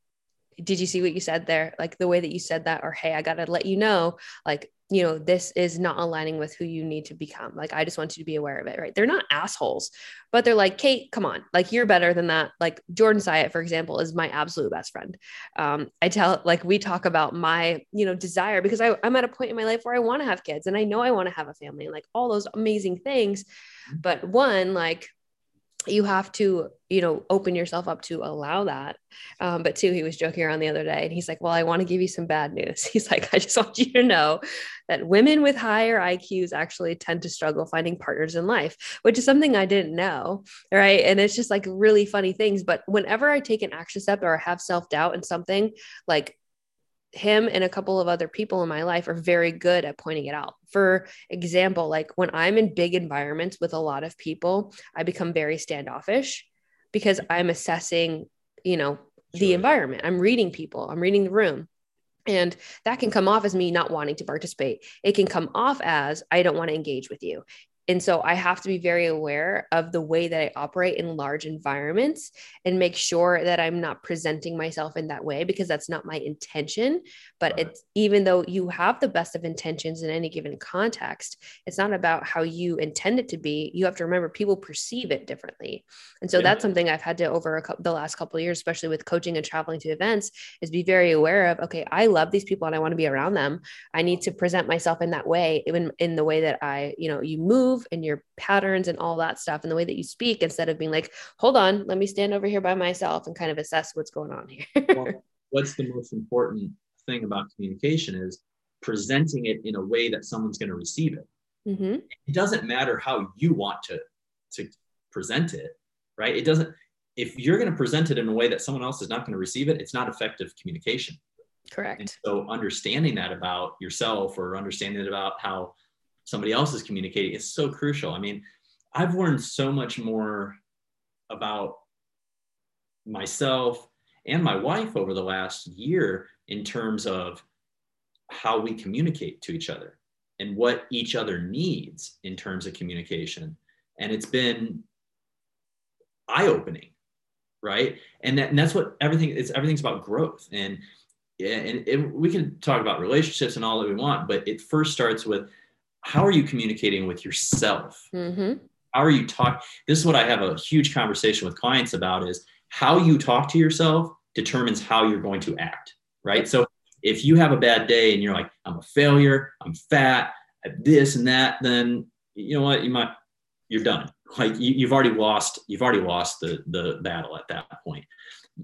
did you see what you said there? Like the way that you said that, or hey, I got to let you know, like you know, this is not aligning with who you need to become. Like, I just want you to be aware of it, right? They're not assholes, but they're like, Kate, come on, like, you're better than that. Like, Jordan Syatt, for example, is my absolute best friend. Um, I tell, like, we talk about my, you know, desire because I, I'm at a point in my life where I want to have kids and I know I want to have a family and like all those amazing things. But one, like, you have to you know open yourself up to allow that. Um, but two he was joking around the other day and he's like well i want to give you some bad news. He's like i just want you to know that women with higher iqs actually tend to struggle finding partners in life which is something i didn't know right? And it's just like really funny things. But whenever i take an action step or have self-doubt in something like him and a couple of other people in my life are very good at pointing it out. For example, like when I'm in big environments with a lot of people, I become very standoffish because I'm assessing, you know, sure. the environment. I'm reading people, I'm reading the room. And that can come off as me not wanting to participate. It can come off as I don't want to engage with you. And so I have to be very aware of the way that I operate in large environments and make sure that I'm not presenting myself in that way because that's not my intention. But right. it's even though you have the best of intentions in any given context, it's not about how you intend it to be. You have to remember people perceive it differently. And so yeah. that's something I've had to over co- the last couple of years, especially with coaching and traveling to events, is be very aware of okay, I love these people and I want to be around them. I need to present myself in that way, even in the way that I, you know, you move move and your patterns and all that stuff and the way that you speak instead of being like, hold on, let me stand over here by myself and kind of assess what's going on here. well, what's the most important thing about communication is presenting it in a way that someone's going to receive it. Mm-hmm. It doesn't matter how you want to to present it, right? It doesn't. If you're going to present it in a way that someone else is not going to receive it, it's not effective communication. Correct. And so understanding that about yourself or understanding it about how somebody else is communicating is so crucial. I mean, I've learned so much more about myself and my wife over the last year in terms of how we communicate to each other and what each other needs in terms of communication. And it's been eye opening, right? And, that, and that's what everything is. Everything's about growth. And, and, and we can talk about relationships and all that we want, but it first starts with how are you communicating with yourself? Mm-hmm. How are you talk? This is what I have a huge conversation with clients about is how you talk to yourself determines how you're going to act, right? So if you have a bad day and you're like, I'm a failure, I'm fat, this and that, then you know what, you might, you're done. Like you, you've already lost, you've already lost the the battle at that point.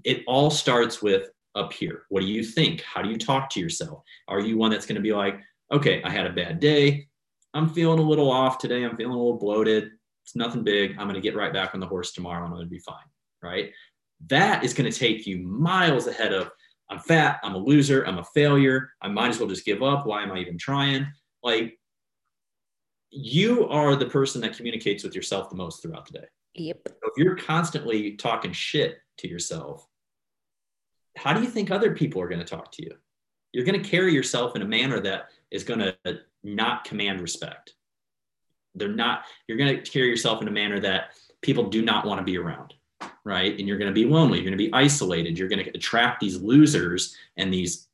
It all starts with up here. What do you think? How do you talk to yourself? Are you one that's going to be like, okay, I had a bad day. I'm feeling a little off today. I'm feeling a little bloated. It's nothing big. I'm going to get right back on the horse tomorrow and I'm going to be fine. Right. That is going to take you miles ahead of I'm fat. I'm a loser. I'm a failure. I might as well just give up. Why am I even trying? Like, you are the person that communicates with yourself the most throughout the day. Yep. So if you're constantly talking shit to yourself, how do you think other people are going to talk to you? You're going to carry yourself in a manner that is going to not command respect. They're not, you're going to carry yourself in a manner that people do not want to be around, right? And you're going to be lonely. You're going to be isolated. You're going to attract these losers and these,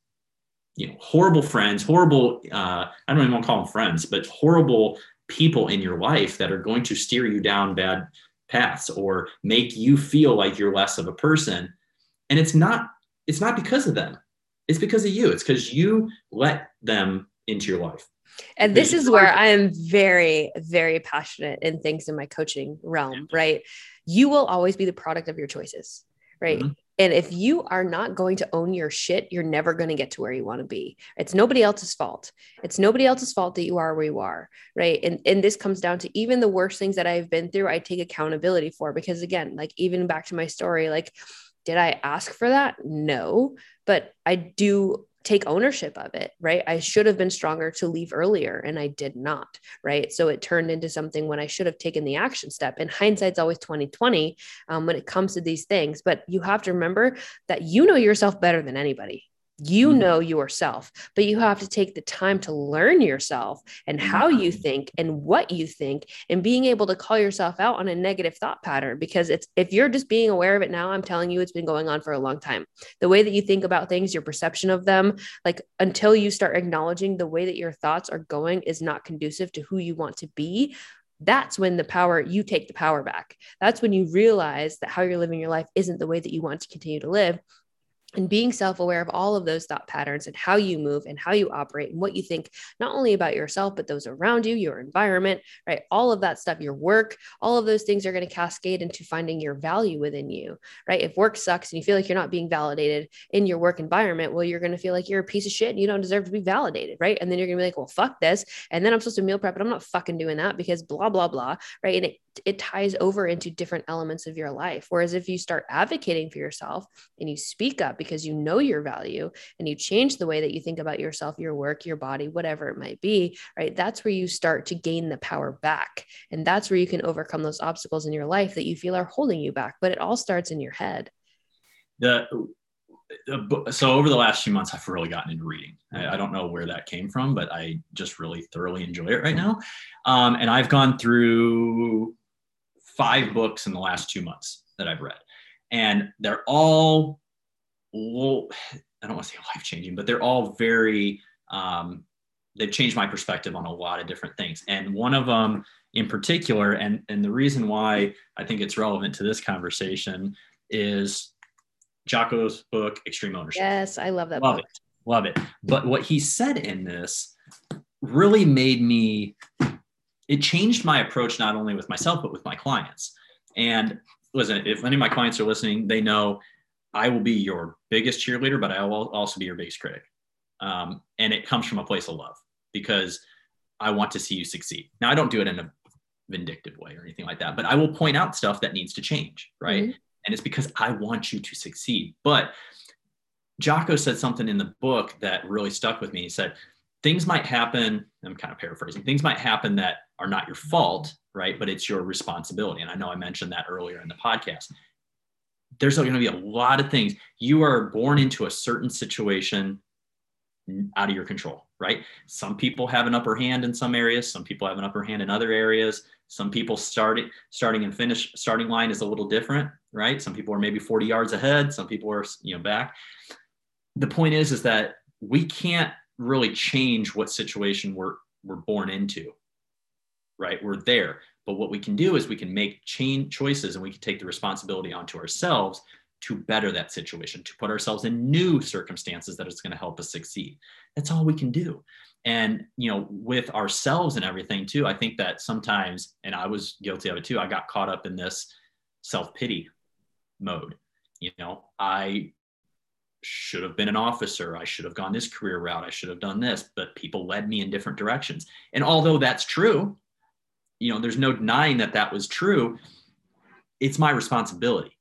you know, horrible friends, horrible, uh, I don't even want to call them friends, but horrible people in your life that are going to steer you down bad paths or make you feel like you're less of a person. And it's not, it's not because of them. It's because of you. It's because you let them into your life. And this is where I am very, very passionate in things in my coaching realm, right? You will always be the product of your choices, right? Mm-hmm. And if you are not going to own your shit, you're never going to get to where you want to be. It's nobody else's fault. It's nobody else's fault that you are where you are, right? And and this comes down to even the worst things that I've been through, I take accountability for because again, like even back to my story, like did I ask for that? No, but I do take ownership of it, right? I should have been stronger to leave earlier and I did not, right? So it turned into something when I should have taken the action step. And hindsight's always 2020 um, when it comes to these things. But you have to remember that you know yourself better than anybody. You mm-hmm. know yourself, but you have to take the time to learn yourself and how you mm-hmm. think and what you think and being able to call yourself out on a negative thought pattern because it's if you're just being aware of it now, I'm telling you it's been going on for a long time. The way that you think about things, your perception of them, like until you start acknowledging the way that your thoughts are going is not conducive to who you want to be, that's when the power you take the power back that's when you realize that how you're living your life isn't the way that you want to continue to live and being self-aware of all of those thought patterns and how you move and how you operate and what you think not only about yourself but those around you your environment right? All of that stuff your work all of those things are going to cascade into finding your value within you right? If work sucks and you feel like you're not being validated in your work environment well you're going to feel like you're a piece of shit and you don't deserve to be validated right? And then you're going to be like well fuck this. And then i'm supposed to meal prep but i'm not fucking doing that because blah blah blah right? And it it ties over into different elements of your life. Whereas if you start advocating for yourself and you speak up because you know your value and you change the way that you think about yourself, your work, your body, whatever it might be, right? That's where you start to gain the power back. And that's where you can overcome those obstacles in your life that you feel are holding you back. But it all starts in your head. The so over the last few months, I've really gotten into reading. I, I, don't know where that came from, but I just really thoroughly enjoy it right now. Um, and I've gone through five books in the last two months that I've read, and they're all, well, I don't want to say life changing, but they're all very, um, they've changed my perspective on a lot of different things. And one of them in particular, and, and the reason why I think it's relevant to this conversation is Jocko's book, Extreme Ownership. Yes, I love that love book. it. Love it. But what he said in this really made me it changed my approach not only with myself but with my clients. And listen, if any of my clients are listening, they know I will be your biggest cheerleader, but I will also be your biggest critic. Um, and it comes from a place of love because I want to see you succeed. Now, I don't do it in a vindictive way or anything like that, but I will point out stuff that needs to change, right? Mm-hmm. And it's because I want you to succeed. But Jocko said something in the book that really stuck with me. He said, things might happen i'm kind of paraphrasing things might happen that are not your fault right? But it's your responsibility. And i know i mentioned that earlier in the podcast. There's going to be a lot of things. You are born into a certain situation out of your control right? Some people have an upper hand in some areas. Some people have an upper hand in other areas. Some people starting starting and finish starting line is a little different right? Some people are maybe 40 yards ahead. Some people are you know back. The point is is that we can't really change what situation we're we're born into right we're there but what we can do is we can make change choices and we can take the responsibility onto ourselves to better that situation to put ourselves in new circumstances that is going to help us succeed that's all we can do and you know with ourselves and everything too i think that sometimes and i was guilty of it too i got caught up in this self-pity mode you know i should have been an officer. I should have gone this career route. I should have done this, but people led me in different directions. And although that's true, you know, there's no denying that that was true. It's my responsibility.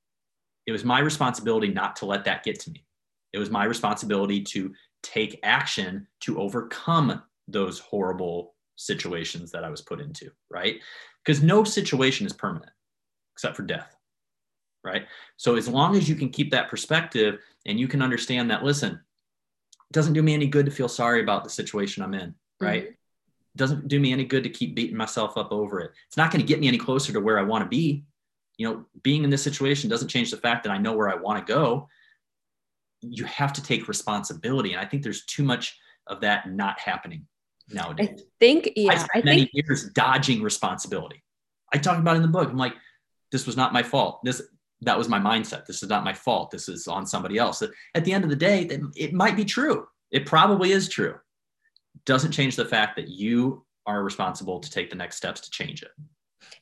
It was my responsibility not to let that get to me. It was my responsibility to take action to overcome those horrible situations that I was put into, right? Because no situation is permanent except for death right? So as long as you can keep that perspective and you can understand that, listen, it doesn't do me any good to feel sorry about the situation I'm in, right? Mm-hmm. Doesn't do me any good to keep beating myself up over it. It's not going to get me any closer to where I want to be. You know, being in this situation doesn't change the fact that I know where I want to go. You have to take responsibility. And I think there's too much of that not happening nowadays. I think, yeah, I spent I many think... years dodging responsibility. I talk about in the book. I'm like, this was not my fault. This that was my mindset. This is not my fault. This is on somebody else. At the end of the day, it might be true. It probably is true. Doesn't change the fact that you are responsible to take the next steps to change it.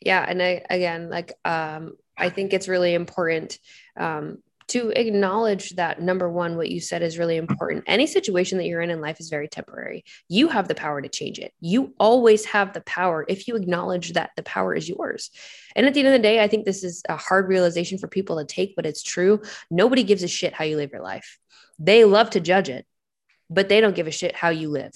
Yeah. And I, again, like, um, I think it's really important um, to acknowledge that number one, what you said is really important. Any situation that you're in in life is very temporary. You have the power to change it. You always have the power if you acknowledge that the power is yours. And at the end of the day, I think this is a hard realization for people to take, but it's true. Nobody gives a shit how you live your life. They love to judge it, but they don't give a shit how you live.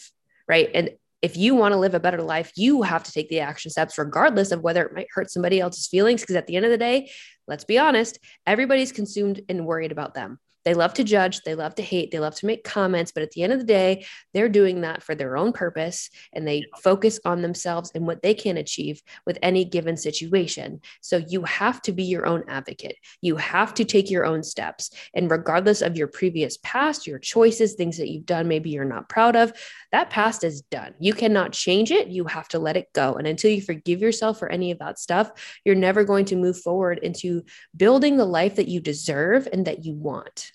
Right. And if you want to live a better life, you have to take the action steps, regardless of whether it might hurt somebody else's feelings. Because at the end of the day, let's be honest, everybody's consumed and worried about them. They love to judge, they love to hate, they love to make comments, but at the end of the day, they're doing that for their own purpose and they focus on themselves and what they can achieve with any given situation. So you have to be your own advocate. You have to take your own steps. And regardless of your previous past, your choices, things that you've done, maybe you're not proud of, that past is done. You cannot change it. You have to let it go. And until you forgive yourself for any of that stuff, you're never going to move forward into building the life that you deserve and that you want.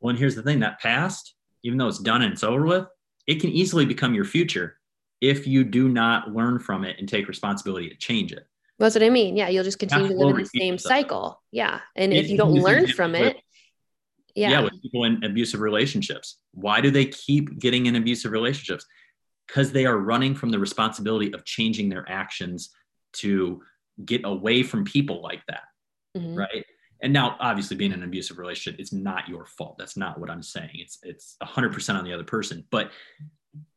Well, and here's the thing that past, even though it's done and it's over with, it can easily become your future if you do not learn from it and take responsibility to change it. That's what I mean. Yeah, you'll just continue to live in the same cycle. Yeah. And if you don't learn from it, yeah. yeah, with people in abusive relationships. Why do they keep getting in abusive relationships? Because they are running from the responsibility of changing their actions to get away from people like that. Mm-hmm. Right. And now obviously being in an abusive relationship, it's not your fault. That's not what I'm saying. It's it's hundred percent on the other person. But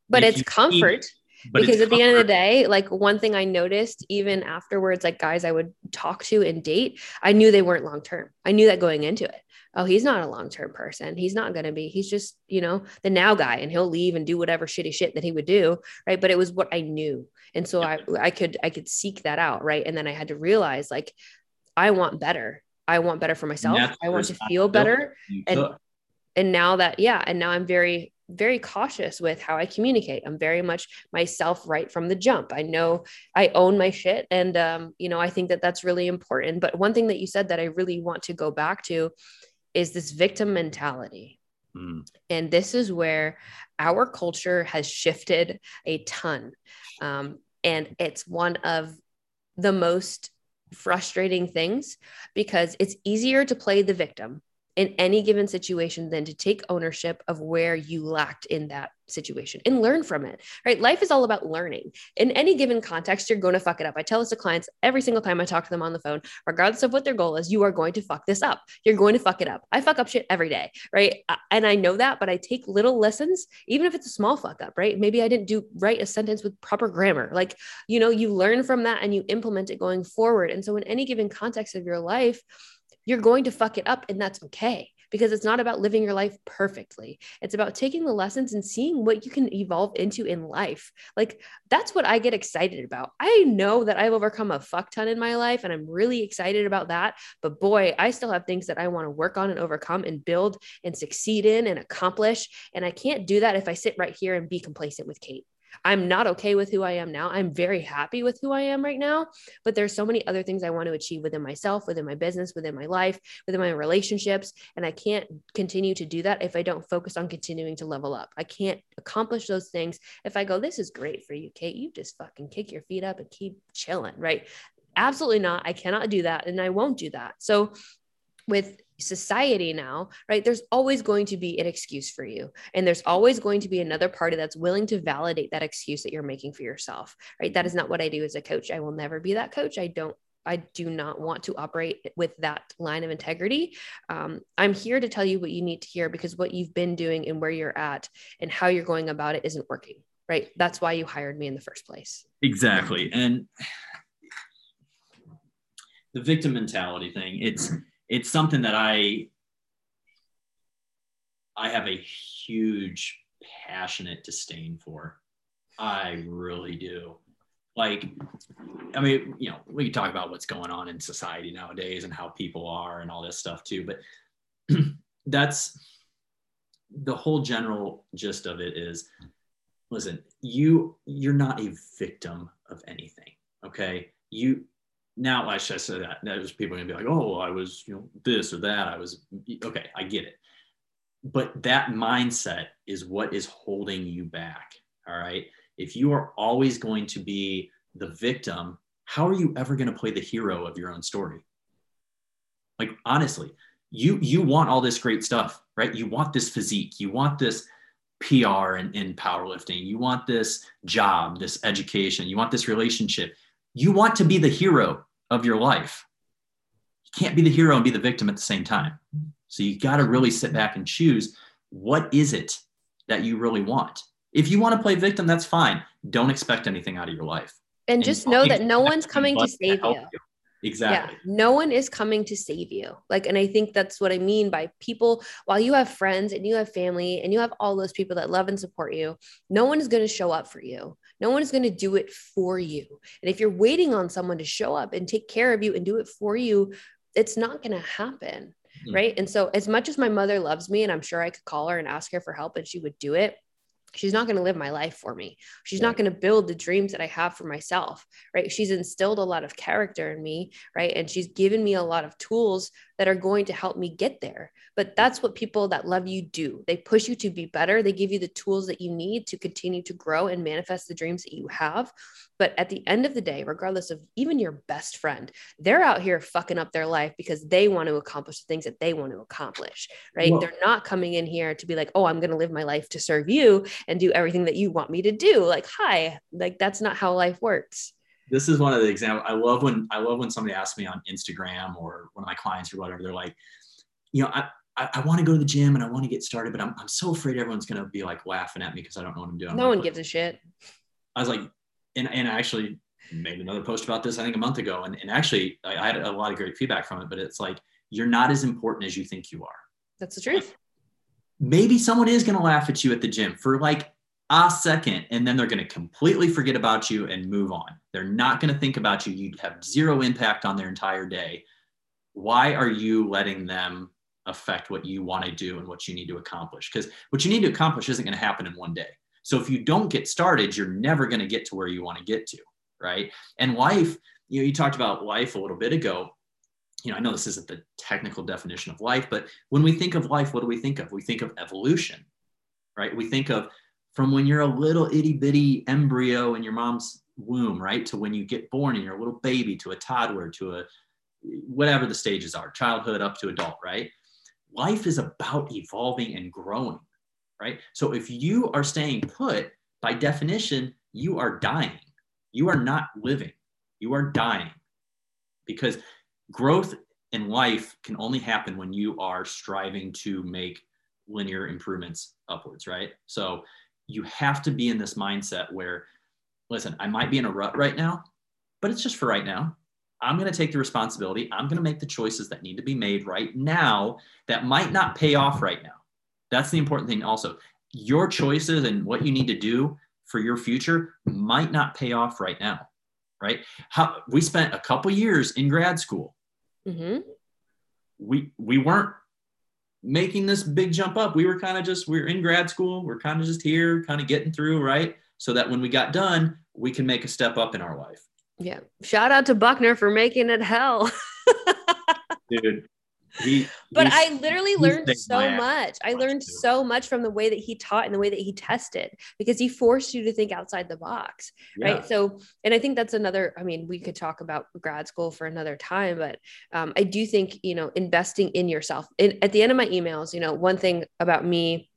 but it's comfort. But because at the end of the day, like one thing I noticed even afterwards, like guys I would talk to and date, I knew they weren't long term. I knew that going into it oh, he's not a long term person. He's not going to be. He's just, you know, the now guy and he'll leave and do whatever shitty shit that he would do. Right. But it was what I knew. And so I, I could, I could seek that out. Right. And then I had to realize like, I want better. I want better for myself. I want to feel better. And, and now that, yeah. And now I'm very, very cautious with how I communicate. I'm very much myself right from the jump. I know I own my shit. And, um, you know, I think that that's really important. But one thing that you said that I really want to go back to is this victim mentality. Mm. And this is where our culture has shifted a ton. Um, and it's one of the most frustrating things because it's easier to play the victim in any given situation than to take ownership of where you lacked in that situation and learn from it. Right? Life is all about learning. In any given context, you're going to fuck it up. I tell this to clients every single time I talk to them on the phone, regardless of what their goal is, you are going to fuck this up. You're going to fuck it up. I fuck up shit every day, right? Uh, and I know that, but I take little lessons, even if it's a small fuck up, right? Maybe I didn't do write a sentence with proper grammar. Like, you know, you learn from that and you implement it going forward. And so in any given context of your life, you're going to fuck it up and that's okay because it's not about living your life perfectly. It's about taking the lessons and seeing what you can evolve into in life. Like that's what I get excited about. I know that I've overcome a fuck ton in my life and I'm really excited about that. But boy, I still have things that I want to work on and overcome and build and succeed in and accomplish. And I can't do that if I sit right here and be complacent with Kate. I'm not okay with who I am now. I'm very happy with who I am right now, but there's so many other things I want to achieve within myself, within my business, within my life, within my relationships, and I can't continue to do that if I don't focus on continuing to level up. I can't accomplish those things if I go, "This is great for you, Kate. You just fucking kick your feet up and keep chilling." Right? Absolutely not. I cannot do that and I won't do that. So with society now, right? There's always going to be an excuse for you. And there's always going to be another party that's willing to validate that excuse that you're making for yourself, right? That is not what I do as a coach. I will never be that coach. I don't I do not want to operate with that line of integrity. Um, I'm here to tell you what you need to hear because what you've been doing and where you're at and how you're going about it isn't working, right? That's why you hired me in the first place. Exactly. And the victim mentality thing, it's it's something that I I have a huge passionate disdain for. I really do. Like, I mean, you know, we can talk about what's going on in society nowadays and how people are and all this stuff too, but that's the whole general gist of it is listen, you you're not a victim of anything. Okay. You now I should say that. Now There's people gonna be like, oh, I was, you know, this or that. I was okay, I get it. But that mindset is what is holding you back. All right. If you are always going to be the victim, how are you ever going to play the hero of your own story? Like honestly, you you want all this great stuff, right? You want this physique, you want this PR and in powerlifting, you want this job, this education, you want this relationship. You want to be the hero of your life. You can't be the hero and be the victim at the same time. So you got to really sit back and choose what is it that you really want. If you want to play victim, that's fine. Don't expect anything out of your life. And, and just know that no one's coming to save you. you. Exactly. Yeah, no one is coming to save you. Like, and I think that's what I mean by people, while you have friends and you have family and you have all those people that love and support you, no one is going to show up for you. No one is going to do it for you. And if you're waiting on someone to show up and take care of you and do it for you, it's not going to happen. Mm-hmm. Right. And so, as much as my mother loves me, and I'm sure I could call her and ask her for help and she would do it, she's not going to live my life for me she's Right. not going to build the dreams that i have for myself right she's instilled a lot of character in me right and she's given me a lot of tools that are going to help me get there. But that's what people that love you do. They push you to be better. They give you the tools that you need to continue to grow and manifest the dreams that you have. But at the end of the day regardless of even your best friend they're out here fucking up their life because they want to accomplish the things that they want to accomplish right? They're not coming in here to be like oh i'm going to live my life to serve you and do everything that you want me to do. Like hi like that's not how life works this is one of the examples i love when i love when somebody asks me on instagram or one of my clients or whatever they're like you know i i, I want to go to the gym and i want to get started but i'm, I'm so afraid everyone's going to be like laughing at me because i don't know what i'm doing. I'm no like, one gives a shit. I was like and, and i actually made another post about this i think a month ago and, and actually I, I had a lot of great feedback from it but it's like you're not as important as you think you are. That's the truth. Maybe someone is going to laugh at you at the gym for like a second and then they're going to completely forget about you and move on. They're not going to think about you. You have zero impact on their entire day. Why are you letting them affect what you want to do and what you need to accomplish? Because what you need to accomplish isn't going to happen in one day. So if you don't get started you're never going to get to where you want to get to right? And life you know you talked about life a little bit ago. You know i know this isn't the technical definition of life but when we think of life what do we think of? We think of evolution right? We think of from when you're a little itty bitty embryo in your mom's womb right to when you get born and you're a little baby to a toddler to a whatever the stages are childhood up to adult right? Life is about evolving and growing right? So if you are staying put by definition you are dying. You are not living. You are dying. Because growth in life can only happen when you are striving to make linear improvements upwards, right? So you have to be in this mindset where, listen, I might be in a rut right now, but it's just for right now. I'm going to take the responsibility. I'm going to make the choices that need to be made right now that might not pay off right now. That's the important thing, also. Your choices and what you need to do for your future might not pay off right now, right? How we spent a couple years in grad school hmm we we weren't making this big jump up. We were kind of just we are in grad school. We're kind of just here, kind of getting through, right? So that when we got done, we can make a step up in our life. yeah shout out to buckner for making it hell Dude, he but I literally learned so much. I learned too. so much from the way that he taught and the way that he tested because he forced you to think outside the box. yeah. Right. So, and I think that's another, I mean, we could talk about grad school for another time, but um, I do think, you know, investing in yourself. In, at the end of my emails, you know, one thing about me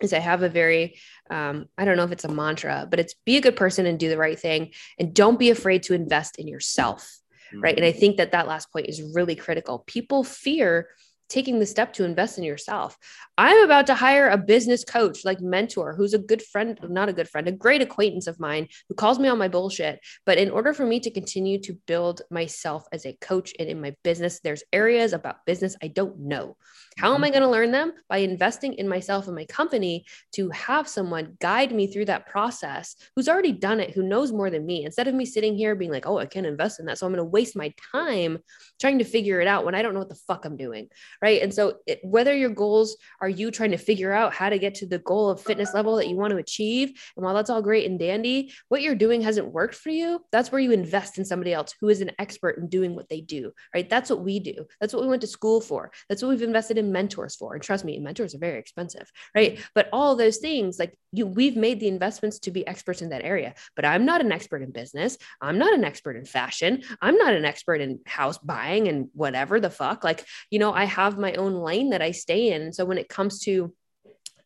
is I have a very, um, I don't know if it's a mantra, but it's be a good person and do the right thing. And don't be afraid to invest in yourself right? And i mm-hmm. think that that last point is really critical. People fear taking the step to invest in yourself i'm about to hire a business coach like mentor who's a good friend not a good friend a great acquaintance of mine who calls me on my bullshit. But in order for me to continue to build myself as a coach and in my business there's areas about business i don't know. How am i mm-hmm. going to learn them? By investing in myself and my company to have someone guide me through that process who's already done it who knows more than me. Instead of me sitting here being like oh i can't invest in that so i'm going to waste my time trying to figure it out when i don't know what the fuck i'm doing right? And so it, whether your goals are you trying to figure out how to get to the goal of fitness level that you want to achieve? And while that's all great and dandy what you're doing hasn't worked for you that's where you invest in somebody else who is an expert in doing what they do right? That's what we do. That's what we went to school for. That's what we've invested in mentors for. And trust me mentors are very expensive right? But all those things like you we've made the investments to be experts in that area. But i'm not an expert in business. I'm not an expert in fashion. I'm not an expert in house buying and whatever the fuck. Like you know i have my own lane that i stay in. So when it comes to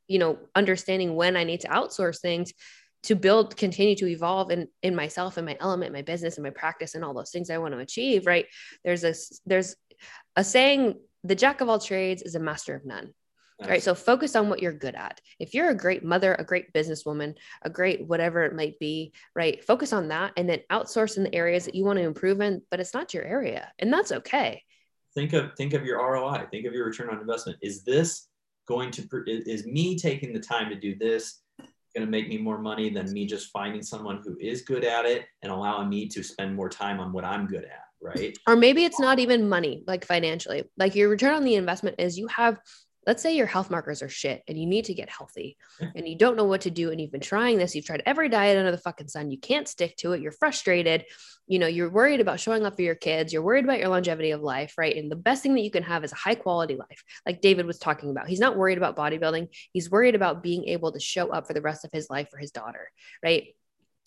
you know understanding when i need to outsource things to build continue to evolve in in myself and my element my business and my practice and all those things i want to achieve right there's a there's a saying the jack of all trades is a master of none right so focus on what you're good at if you're a great mother a great businesswoman a great whatever it might be right focus on that and then outsource in the areas that you want to improve in but it's not your area and that's okay think of think of your ROI. Think of your return on investment. Is this going to is me taking the time to do this going to make me more money than me just finding someone who is good at it and allowing me to spend more time on what I'm good at, right? or maybe it's not even money like financially like your return on the investment is you have let's say your health markers are shit and you need to get healthy and you don't know what to do and you've been trying this you've tried every diet under the fucking sun you can't stick to it you're frustrated you know you're worried about showing up for your kids you're worried about your longevity of life right? And the best thing that you can have is a high quality life like david was talking about. He's not worried about bodybuilding. He's worried about being able to show up for the rest of his life for his daughter right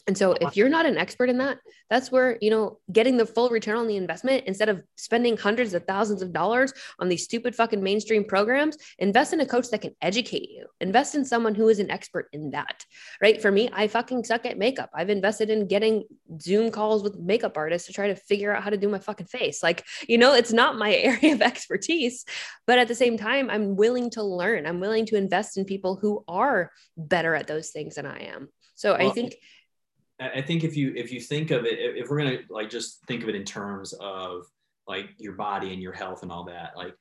and so if you're not an expert in that, that's where, you know, getting the full return on the investment instead of spending hundreds of thousands of dollars on these stupid fucking mainstream programs, invest in a coach that can educate you. Invest in someone who is an expert in that. Right? For me, I fucking suck at makeup. I've invested in getting Zoom calls with makeup artists to try to figure out how to do my fucking face. Like, you know, it's not my area of expertise, but at the same time, I'm willing to learn. I'm willing to invest in people who are better at those things than I am. So well, I think I think if you if you think of it, if we're gonna like just think of it in terms of like your body and your health and all that, like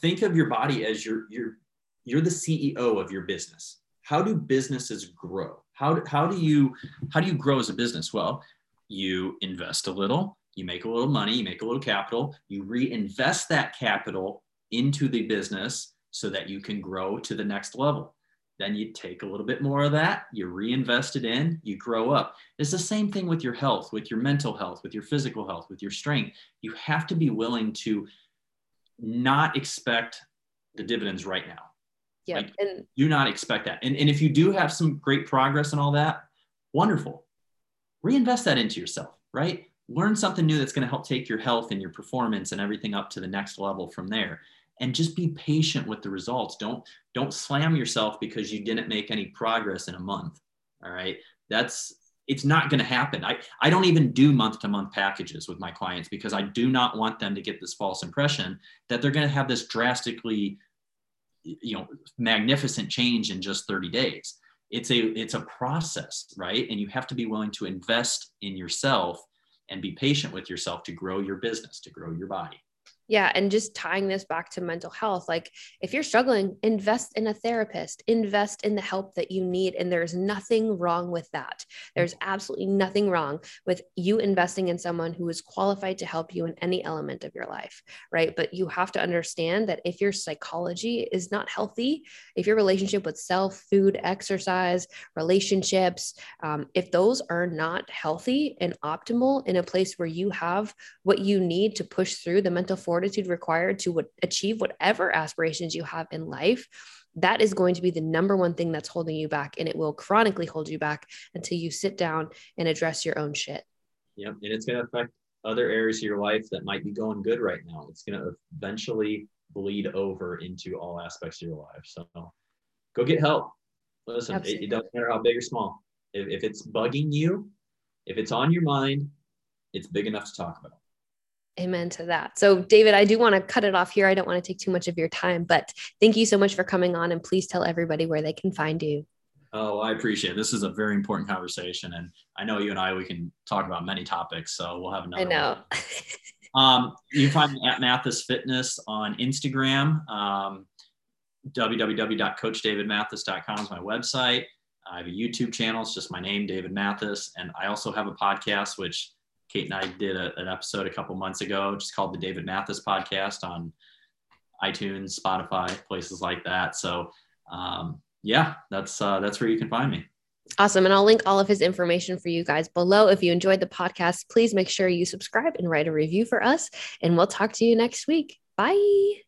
think of your body as your your you're the CEO of your business. How do businesses grow? How do, how do you how do you grow as a business? Well, you invest a little, you make a little money, you make a little capital, you reinvest that capital into the business so that you can grow to the next level. Then you take a little bit more of that, you reinvest it in, you grow up. It's the same thing with your health, with your mental health, with your physical health, with your strength. You have to be willing to not expect the dividends right now. Yeah. Like, and do not expect that. And, and if you do have some great progress and all that, wonderful. Reinvest that into yourself, right? Learn something new that's going to help take your health and your performance and everything up to the next level from there and just be patient with the results. Don't don't slam yourself because you didn't make any progress in a month all right? That's it's not going to happen. I i don't even do month to month packages with my clients because i do not want them to get this false impression that they're going to have this drastically you know magnificent change in just 30 days. It's a it's a process right? And you have to be willing to invest in yourself and be patient with yourself to grow your business to grow your body yeah. And just tying this back to mental health, like if you're struggling, invest in a therapist, invest in the help that you need. And there's nothing wrong with that. There's absolutely nothing wrong with you investing in someone who is qualified to help you in any element of your life. Right. But you have to understand that if your psychology is not healthy, if your relationship with self, food, exercise, relationships, um, if those are not healthy and optimal in a place where you have what you need to push through the mental fortitude fortitude required to what, achieve whatever aspirations you have in life, that is going to be the number one thing that's holding you back. And it will chronically hold you back until you sit down and address your own shit. Yep. And it's going to affect other areas of your life that might be going good right now. It's going to eventually bleed over into all aspects of your life. So go get help. Listen, it, it, doesn't matter how big or small. If, if it's bugging you, if it's on your mind, it's big enough to talk about. Amen to that. So, David, I do want to cut it off here. I don't want to take too much of your time, but thank you so much for coming on and please tell everybody where they can find you. Oh, I appreciate it. This is a very important conversation. And I know you and I, we can talk about many topics. So we'll have another I know. um, you can find me at Mathis Fitness on Instagram. Um, www.coachdavidmathis.com is my website. I have a YouTube channel. It's just my name, David Mathis. And I also have a podcast, which Kate and I did a, an episode a couple months ago, just called the David Mathis podcast on iTunes, Spotify, places like that. So, um, yeah, that's uh, that's where you can find me. Awesome. And I'll link all of his information for you guys below. If you enjoyed the podcast, please make sure you subscribe and write a review for us. And we'll talk to you next week. Bye.